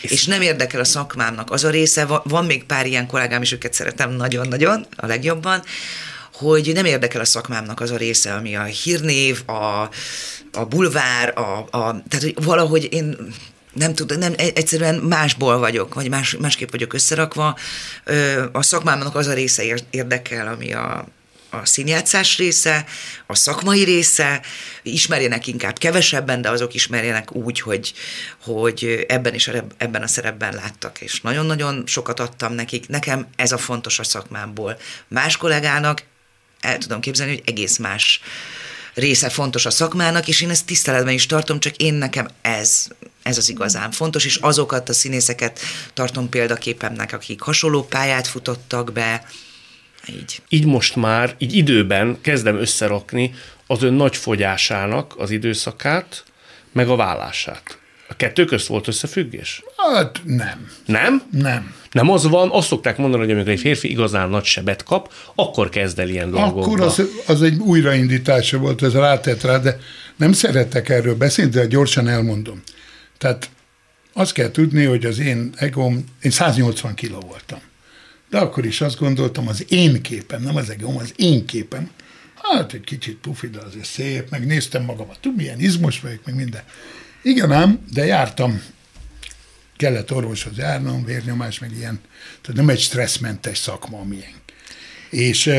És nem érdekel a szakmámnak az a része, van még pár ilyen kollégám, és őket szeretem nagyon-nagyon, a legjobban, hogy nem érdekel a szakmámnak az a része, ami a hírnév, a, a bulvár, a, a, tehát hogy valahogy én nem tudom, nem, egyszerűen másból vagyok, vagy más, másképp vagyok összerakva. A szakmámnak az a része érdekel, ami a, a színjátszás része, a szakmai része, ismerjenek inkább kevesebben, de azok ismerjenek úgy, hogy, hogy ebben és ebben a szerepben láttak, és nagyon-nagyon sokat adtam nekik. Nekem ez a fontos a szakmámból. Más kollégának el tudom képzelni, hogy egész más része fontos a szakmának, és én ezt tiszteletben is tartom, csak én nekem ez, ez az igazán fontos, és azokat a színészeket tartom példaképemnek, akik hasonló pályát futottak be, így. Így most már, így időben kezdem összerakni az ön nagy fogyásának az időszakát, meg a vállását. A kettő közt volt összefüggés? Hát nem. Nem? Nem. Nem az van, azt szokták mondani, hogy amikor egy férfi igazán nagy sebet kap, akkor kezd el ilyen dolgokba. Akkor az, az egy újraindítása volt, ez rátett rá, de nem szeretek erről beszélni, de gyorsan elmondom. Tehát azt kell tudni, hogy az én egóm, én 180 kiló voltam. De akkor is azt gondoltam, az én képem, nem az egóm, az én képem, hát egy kicsit pufi, de azért szép, meg néztem magamat, tud, milyen izmos vagyok, meg minden. Igen ám, de jártam, kellett orvoshoz járnom, vérnyomás, meg ilyen, tehát nem egy stresszmentes szakma, amilyen. És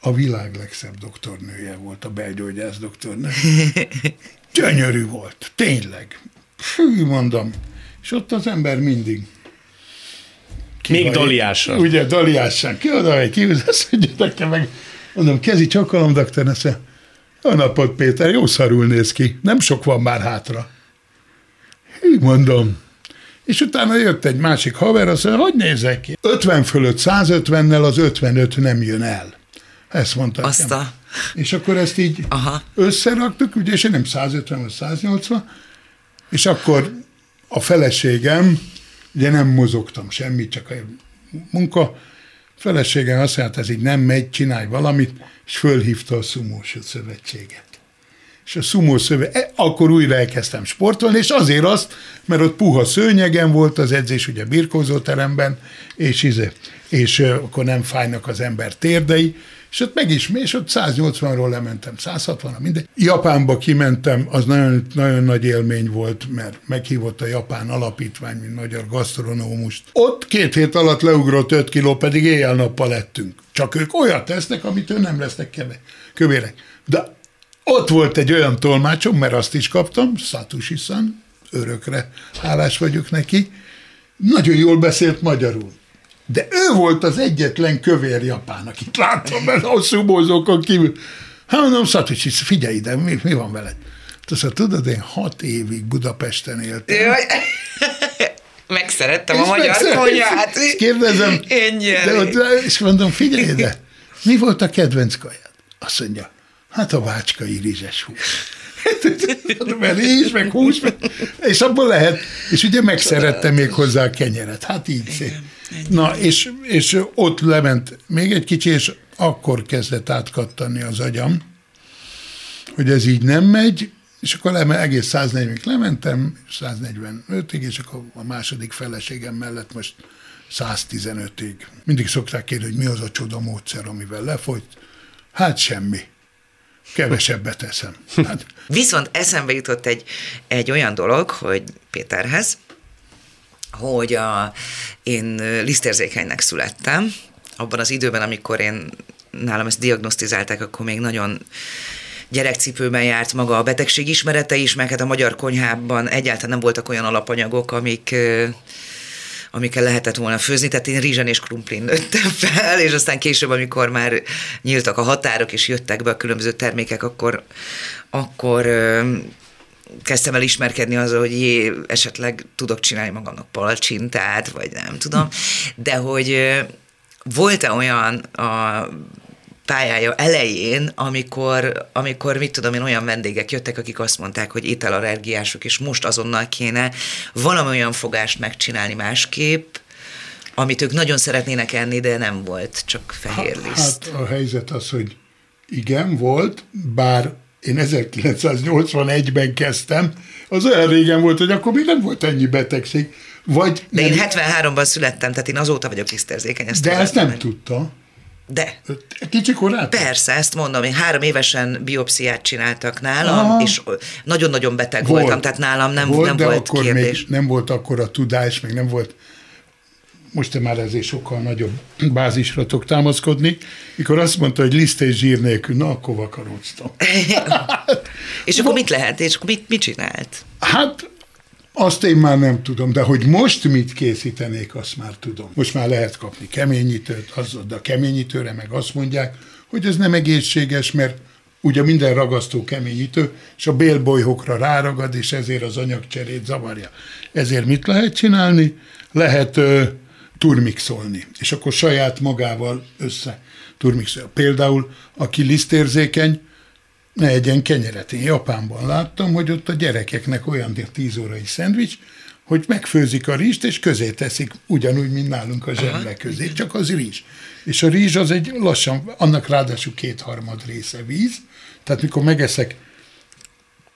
a világ legszebb doktornője volt, a belgyógyász doktornő. Gyönyörű volt, tényleg. Hű, mondom. És ott az ember mindig Még daliásan. Ugye, daliásan. Ki oda, hogy kihúz, azt mondja meg, mondom, kezi csakalom, doktor, mondja, a napot, Péter, jó szarul néz ki, nem sok van már hátra. Hű, mondom. És utána jött egy másik haver, azt mondja, hogy nézek ki? 50 fölött 150-nel az 55 nem jön el. Ezt mondta. Azt a... És akkor ezt így Aha. összeraktuk, ugye, és én nem 150 vagy 180, és akkor a feleségem Ugye nem mozogtam semmit, csak a munka. Feleségem azt mondta, ez így nem megy, csinálj valamit, és fölhívta a szumós szövetséget. és a szumó szöve, e, akkor újra elkezdtem sportolni, és azért azt, mert ott puha szőnyegen volt az edzés, ugye birkózóteremben, és, izé, és akkor nem fájnak az ember térdei, és ott meg is, és ott 180-ról lementem, 160 mindegy. Japánba kimentem, az nagyon, nagyon nagy élmény volt, mert meghívott a japán alapítvány, mint magyar gasztronómust. Ott két hét alatt leugrott 5 kiló, pedig éjjel-nappal lettünk. Csak ők olyat tesznek, amit ő nem lesznek keve, kövérek. De ott volt egy olyan tolmácsom, mert azt is kaptam, Satushi-san, örökre hálás vagyok neki, nagyon jól beszélt magyarul. De ő volt az egyetlen kövér japán, akit láttam benne a szubózókon kívül. Hát mondom, Szatucsi, figyelj ide, mi, mi van veled? Azt mondja, tudod, én hat évig Budapesten éltem. Jaj. Megszerettem és a magyar konyhát. És kérdezem, de ott, és mondom, figyelj ide, mi volt a kedvenc kajád? Azt mondja, hát a vácskai rizses hús. mert rizs, meg hús, meg, és abból lehet, és ugye megszerettem még hozzá a kenyeret. Hát így szép. Na, és, és ott lement még egy kicsi, és akkor kezdett átkattani az agyam, hogy ez így nem megy, és akkor leme, egész 140-ig lementem, 145-ig, és akkor a második feleségem mellett most 115-ig. Mindig szokták kérni, hogy mi az a csoda módszer, amivel lefolyt. Hát semmi. Kevesebbet eszem. Hát. Viszont eszembe jutott egy, egy olyan dolog, hogy Péterhez, hogy a, én lisztérzékenynek születtem, abban az időben, amikor én nálam ezt diagnosztizálták, akkor még nagyon gyerekcipőben járt maga a betegség ismerete is, mert hát a magyar konyhában egyáltalán nem voltak olyan alapanyagok, amik amikkel lehetett volna főzni, tehát én rizsen és krumplin nőttem fel, és aztán később, amikor már nyíltak a határok, és jöttek be a különböző termékek, akkor, akkor kezdtem el ismerkedni azzal, hogy jé, esetleg tudok csinálni magamnak palcsintát, vagy nem tudom, de hogy volt-e olyan a pályája elején, amikor, amikor mit tudom én, olyan vendégek jöttek, akik azt mondták, hogy ételallergiások, és most azonnal kéne valami olyan fogást megcsinálni másképp, amit ők nagyon szeretnének enni, de nem volt, csak fehér liszt. Hát a helyzet az, hogy igen, volt, bár én 1981-ben kezdtem, az olyan régen volt, hogy akkor még nem volt ennyi betegség. Vagy De nem... én 73-ban születtem, tehát én azóta vagyok liszterzékeny. Ezt De ezt nem meg. tudta. De. Kicsi korát? Persze, ezt mondom, én három évesen biopsziát csináltak nálam, Aha. és nagyon-nagyon beteg volt, voltam, tehát nálam nem volt, nem de volt akkor kérdés. Még nem volt akkor a tudás, meg nem volt most már ezért sokkal nagyobb bázisra tudok támaszkodni, mikor azt mondta, hogy liszt és zsír nélkül, na akkor vakaróztam. és akkor mit lehet, és akkor mit, mit csinált? Hát azt én már nem tudom, de hogy most mit készítenék, azt már tudom. Most már lehet kapni keményítőt, az, de a keményítőre meg azt mondják, hogy ez nem egészséges, mert ugye minden ragasztó keményítő, és a bélbolyhokra ráragad, és ezért az anyagcserét zavarja. Ezért mit lehet csinálni? Lehet ö, turmixolni, és akkor saját magával össze turmixolja. Például, aki lisztérzékeny, ne egyen kenyeret. Én Japánban láttam, hogy ott a gyerekeknek olyan 10 órai szendvics, hogy megfőzik a rizst, és közé teszik, ugyanúgy, mint nálunk a zsemle közé, csak az rizs. És a rizs az egy lassan, annak ráadásul kétharmad része víz, tehát mikor megeszek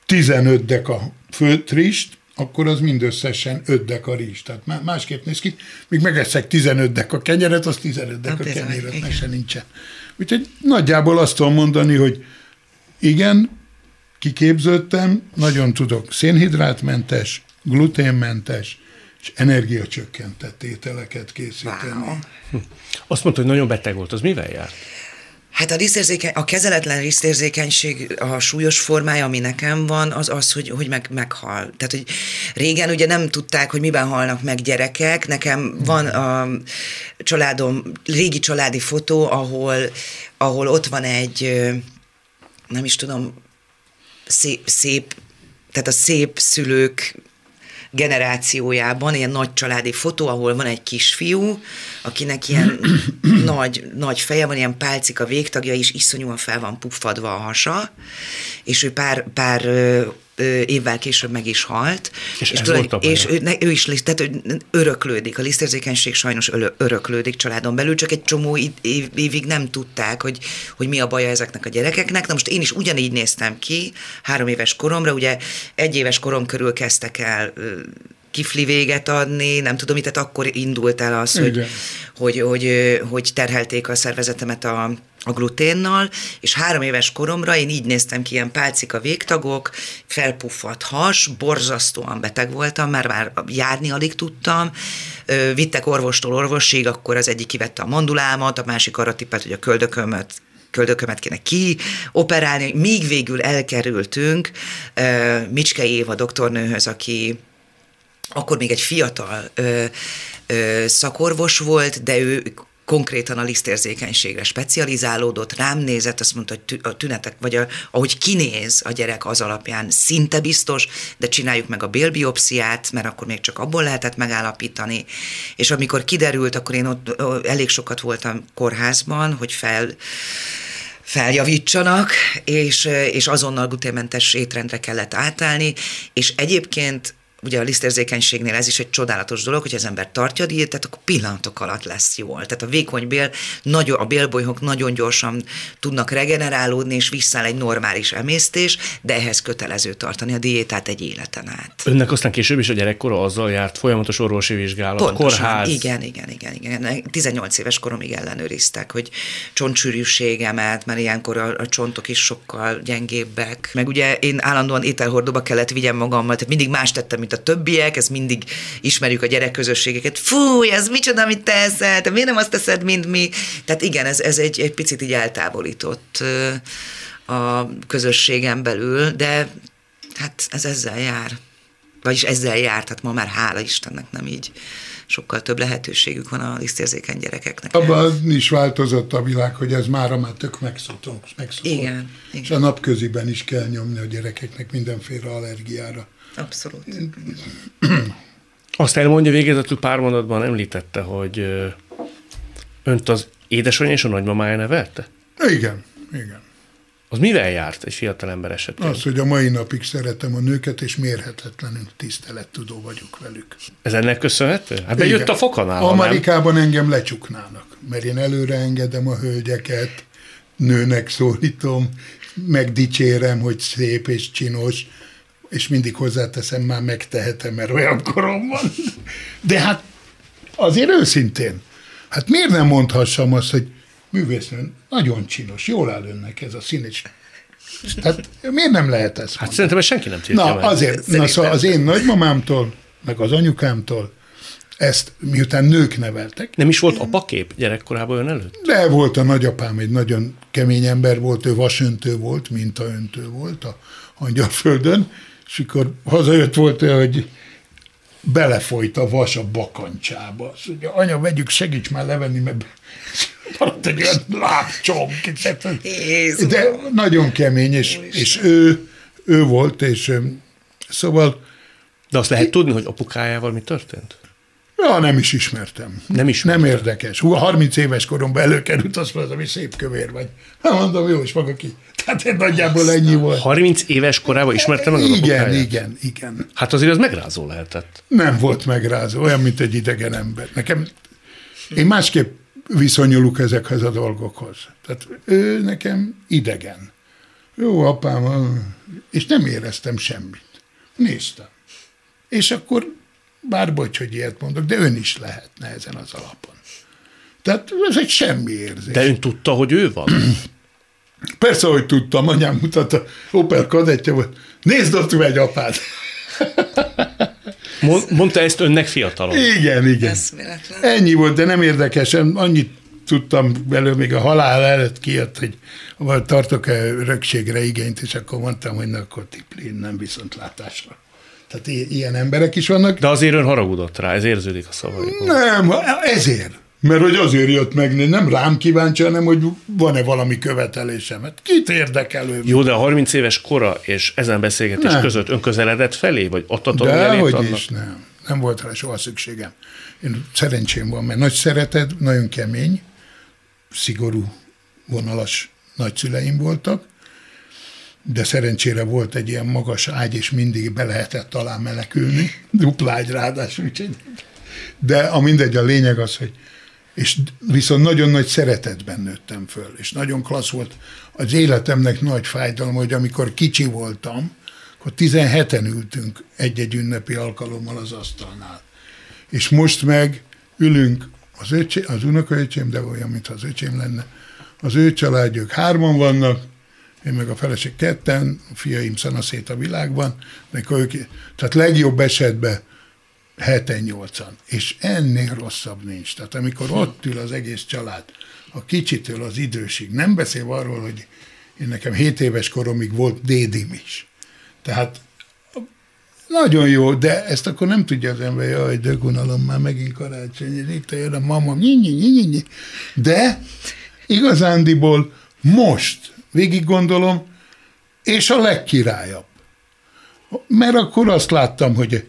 15 deka főtt rizst, akkor az mindösszesen 5 deka rizs. Tehát másképp néz ki, míg megeszek 15 deka kenyeret, az 15 deka kenyeret, meg se nincsen. Úgyhogy nagyjából azt tudom mondani, hogy igen, kiképződtem, nagyon tudok szénhidrátmentes, gluténmentes, és energiacsökkentett ételeket készíteni. Wow. Azt mondta, hogy nagyon beteg volt, az mivel jár? Hát a, a kezeletlen lisztérzékenység, a súlyos formája, ami nekem van, az az, hogy, hogy meg, meghal. Tehát, hogy régen ugye nem tudták, hogy miben halnak meg gyerekek. Nekem van a családom, régi családi fotó, ahol, ahol ott van egy, nem is tudom, szép, szép tehát a szép szülők generációjában, ilyen nagy családi fotó, ahol van egy kisfiú, akinek ilyen nagy, nagy feje van, ilyen pálcika végtagja, és iszonyúan fel van puffadva a hasa, és ő pár, pár évvel később meg is halt. És ez volt a és ő, ne, ő is, tehát ő öröklődik, a lisztérzékenység sajnos öröklődik családon belül, csak egy csomó év, évig nem tudták, hogy, hogy mi a baja ezeknek a gyerekeknek. Na most én is ugyanígy néztem ki, három éves koromra, ugye egy éves korom körül kezdtek el kifli véget adni, nem tudom, tehát akkor indult el az, hogy, hogy, hogy, hogy terhelték a szervezetemet a, a gluténnal, és három éves koromra én így néztem ki, ilyen pálcika végtagok, felpuffadt has, borzasztóan beteg voltam, már, már járni alig tudtam, vittek orvostól orvosig, akkor az egyik kivette a mandulámat, a másik arra tippelt, hogy a köldökömet köldökömet kéne kioperálni, míg végül elkerültünk Micske Éva doktornőhöz, aki akkor még egy fiatal ö, ö, szakorvos volt, de ő konkrétan a lisztérzékenységre specializálódott, rám nézett, azt mondta, hogy a tünetek, vagy a, ahogy kinéz a gyerek az alapján szinte biztos, de csináljuk meg a bélbiopsziát, mert akkor még csak abból lehetett megállapítani. És amikor kiderült, akkor én ott elég sokat voltam kórházban, hogy fel feljavítsanak, és, és azonnal gluténmentes étrendre kellett átállni, és egyébként ugye a lisztérzékenységnél ez is egy csodálatos dolog, hogy az ember tartja a diétát, akkor pillanatok alatt lesz jól. Tehát a vékony bél, nagyon, a bélbolyhok nagyon gyorsan tudnak regenerálódni, és visszáll egy normális emésztés, de ehhez kötelező tartani a diétát egy életen át. Önnek aztán később is a gyerekkora azzal járt, folyamatos orvosi vizsgálat, Pontosan, kórház. Igen, igen, igen, igen. 18 éves koromig ellenőriztek, hogy csontsűrűségemet, mert ilyenkor a, a csontok is sokkal gyengébbek. Meg ugye én állandóan ételhordóba kellett vigyem magammal, tehát mindig más tettem, mint a többiek, ez mindig ismerjük a gyerekközösségeket. Fú, ez micsoda, amit te eszel, te miért nem azt teszed, mint mi? Tehát igen, ez, ez egy, egy picit így eltávolított a közösségen belül, de hát ez ezzel jár. Vagyis ezzel jár, tehát ma már hála Istennek nem így sokkal több lehetőségük van a lisztérzékeny gyerekeknek. Abban is változott a világ, hogy ez már már tök megszokott. Igen, igen. És a napköziben is kell nyomni a gyerekeknek mindenféle allergiára. Abszolút. Azt elmondja végezetül pár mondatban említette, hogy önt az édesanyja és a nagymamája nevelte? Igen, igen. Az mivel járt egy fiatal ember esetén? Az, hogy a mai napig szeretem a nőket, és mérhetetlenül tisztelettudó vagyok velük. Ez ennek köszönhető? Hát bejött a fokanál. Amerikában nem? engem lecsuknának, mert én előre engedem a hölgyeket, nőnek szólítom, megdicsérem, hogy szép és csinos, és mindig hozzáteszem, már megtehetem, mert olyan korom van. De hát azért őszintén, hát miért nem mondhassam azt, hogy művésznő, nagyon csinos, jól áll önnek ez a szín, és tehát miért nem lehet ezt Hát mondani? szerintem senki nem tiltja Na, meg. azért, na szóval az én nagymamámtól, meg az anyukámtól ezt miután nők neveltek. Nem is volt apakép gyerekkorában ön előtt? De volt a nagyapám, egy nagyon kemény ember volt, ő vasöntő volt, mintaöntő volt a Angyalföldön, és akkor hazajött volt olyan, hogy belefolyt a vas a bakancsába. Azt mondja, anya, vegyük, segíts már levenni, mert maradt egy olyan lábcsom. De nagyon kemény, és, és ő, ő volt, és szóval... De azt lehet tudni, hogy apukájával mi történt? Ja, nem is ismertem. Nem ismertem. Nem érdekes. Hú, 30 éves koromban előkerült, azt mondta, hogy szép kövér vagy. Hát mondom, jó, és maga ki. Tehát nagyjából ennyi volt. 30 éves korában ismertem meg az Igen, apukáját? igen, igen. Hát azért az megrázó lehetett. Nem volt megrázó, olyan, mint egy idegen ember. Nekem, én másképp viszonyulok ezekhez a dolgokhoz. Tehát ő nekem idegen. Jó, apám, és nem éreztem semmit. Néztem. És akkor bár bocs, hogy ilyet mondok, de ön is lehetne ezen az alapon. Tehát ez egy semmi érzés. De ön tudta, hogy ő van? Persze, hogy tudtam, anyám mutatta, Opel kadettje volt, nézd ott egy apád. Mondta ezt önnek fiatalon? Igen, igen. Ennyi volt, de nem érdekesen, annyit tudtam belőle, még a halál előtt kijött, hogy tartok-e rögségre igényt, és akkor mondtam, hogy na, akkor tipli, nem viszontlátásra. Tehát ilyen emberek is vannak. De azért ön haragudott rá, ez érződik a szavaiból. Nem, ezért. Mert hogy azért jött meg, nem rám kíváncsi, hanem hogy van-e valami követelésem. Hát kit érdekel ő? Jó, de a 30 éves kora és ezen beszélgetés nem. között ön közeledett felé, vagy ott De hogy annak? is, nem. Nem volt rá soha szükségem. Én szerencsém van, mert nagy szeretet, nagyon kemény, szigorú, vonalas nagyszüleim voltak, de szerencsére volt egy ilyen magas ágy, és mindig be lehetett talán menekülni, dupla ágy ráadásul, úgyhogy. De a mindegy, a lényeg az, hogy és viszont nagyon nagy szeretetben nőttem föl, és nagyon klassz volt. Az életemnek nagy fájdalom, hogy amikor kicsi voltam, akkor 17-en ültünk egy-egy ünnepi alkalommal az asztalnál. És most meg ülünk az, öcsé, az unokaöcsém, de olyan, mintha az öcsém lenne, az ő családjuk hárman vannak, én meg a feleség ketten, a fiaim szanaszét a világban, de ők, tehát legjobb esetben heten nyolcan. És ennél rosszabb nincs. Tehát amikor ott ül az egész család, a kicsitől az idősig, nem beszél arról, hogy én nekem 7 éves koromig volt dédim is. Tehát nagyon jó, de ezt akkor nem tudja az ember, jaj, dögunalom, már megint karácsony, itt jön a mama, nyi, nyi, nyi, nyi. De igazándiból most végig gondolom, és a legkirályabb. Mert akkor azt láttam, hogy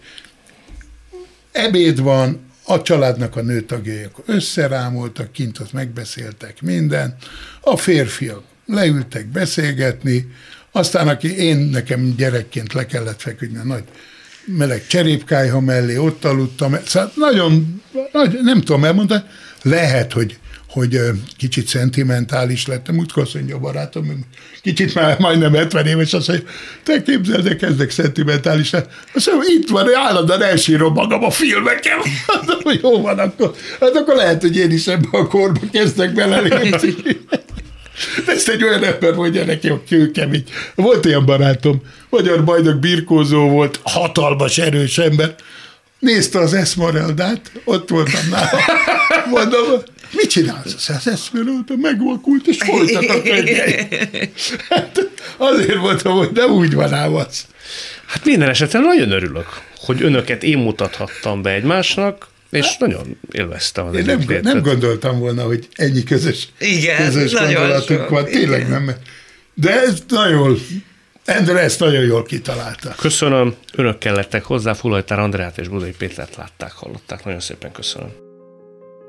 ebéd van, a családnak a nőtagjai akkor összerámoltak, kint ott megbeszéltek minden, a férfiak leültek beszélgetni, aztán aki én nekem gyerekként le kellett feküdni a nagy meleg cserépkájha mellé, ott aludtam, szóval nagyon, nagy, nem tudom elmondani, lehet, hogy hogy kicsit szentimentális lettem. Úgy mondja a barátom, kicsit már majdnem 70 éves, azt mondja, te képzeld, de kezdek szentimentális lenni. Azt mondja, itt van, állandóan elsírom magam a filmeken. hogy jó van, akkor, hát akkor lehet, hogy én is ebbe a korba kezdek belelépni. Ezt egy olyan ember mondja neki, hogy kőkemény. Volt ilyen barátom, magyar bajnok birkózó volt, hatalmas, erős ember. Nézte az Esmeraldát, ott voltam nála. Mondom, mit csinálsz? Az Esmeralda megvakult, és voltak a könnyei. Hát azért mondtam, hogy nem úgy van ám az. Hát minden esetben nagyon örülök, hogy önöket én mutathattam be egymásnak, és hát, nagyon élveztem az Én nem, nem gondoltam volna, hogy ennyi közös, Igen, közös gondolatunk van. Tényleg Igen. nem. De ez nagyon Endre ezt nagyon jól kitalálta. Köszönöm. Önök kellettek hozzá, Fulajtár Andrát és Budai Pétert látták, hallották. Nagyon szépen köszönöm.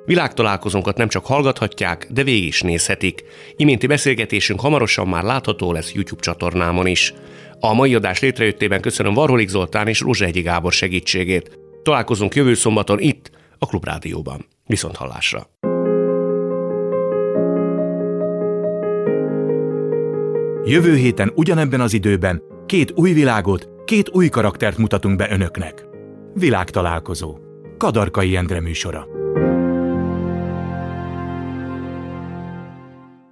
Világtalálkozónkat nem csak hallgathatják, de végig is nézhetik. Iménti beszélgetésünk hamarosan már látható lesz YouTube csatornámon is. A mai adás létrejöttében köszönöm Varholik Zoltán és Egyi Gábor segítségét. Találkozunk jövő szombaton itt, a Klubrádióban. Viszont hallásra! Jövő héten ugyanebben az időben két új világot, két új karaktert mutatunk be önöknek. Világtalálkozó. Kadarkai Endre műsora.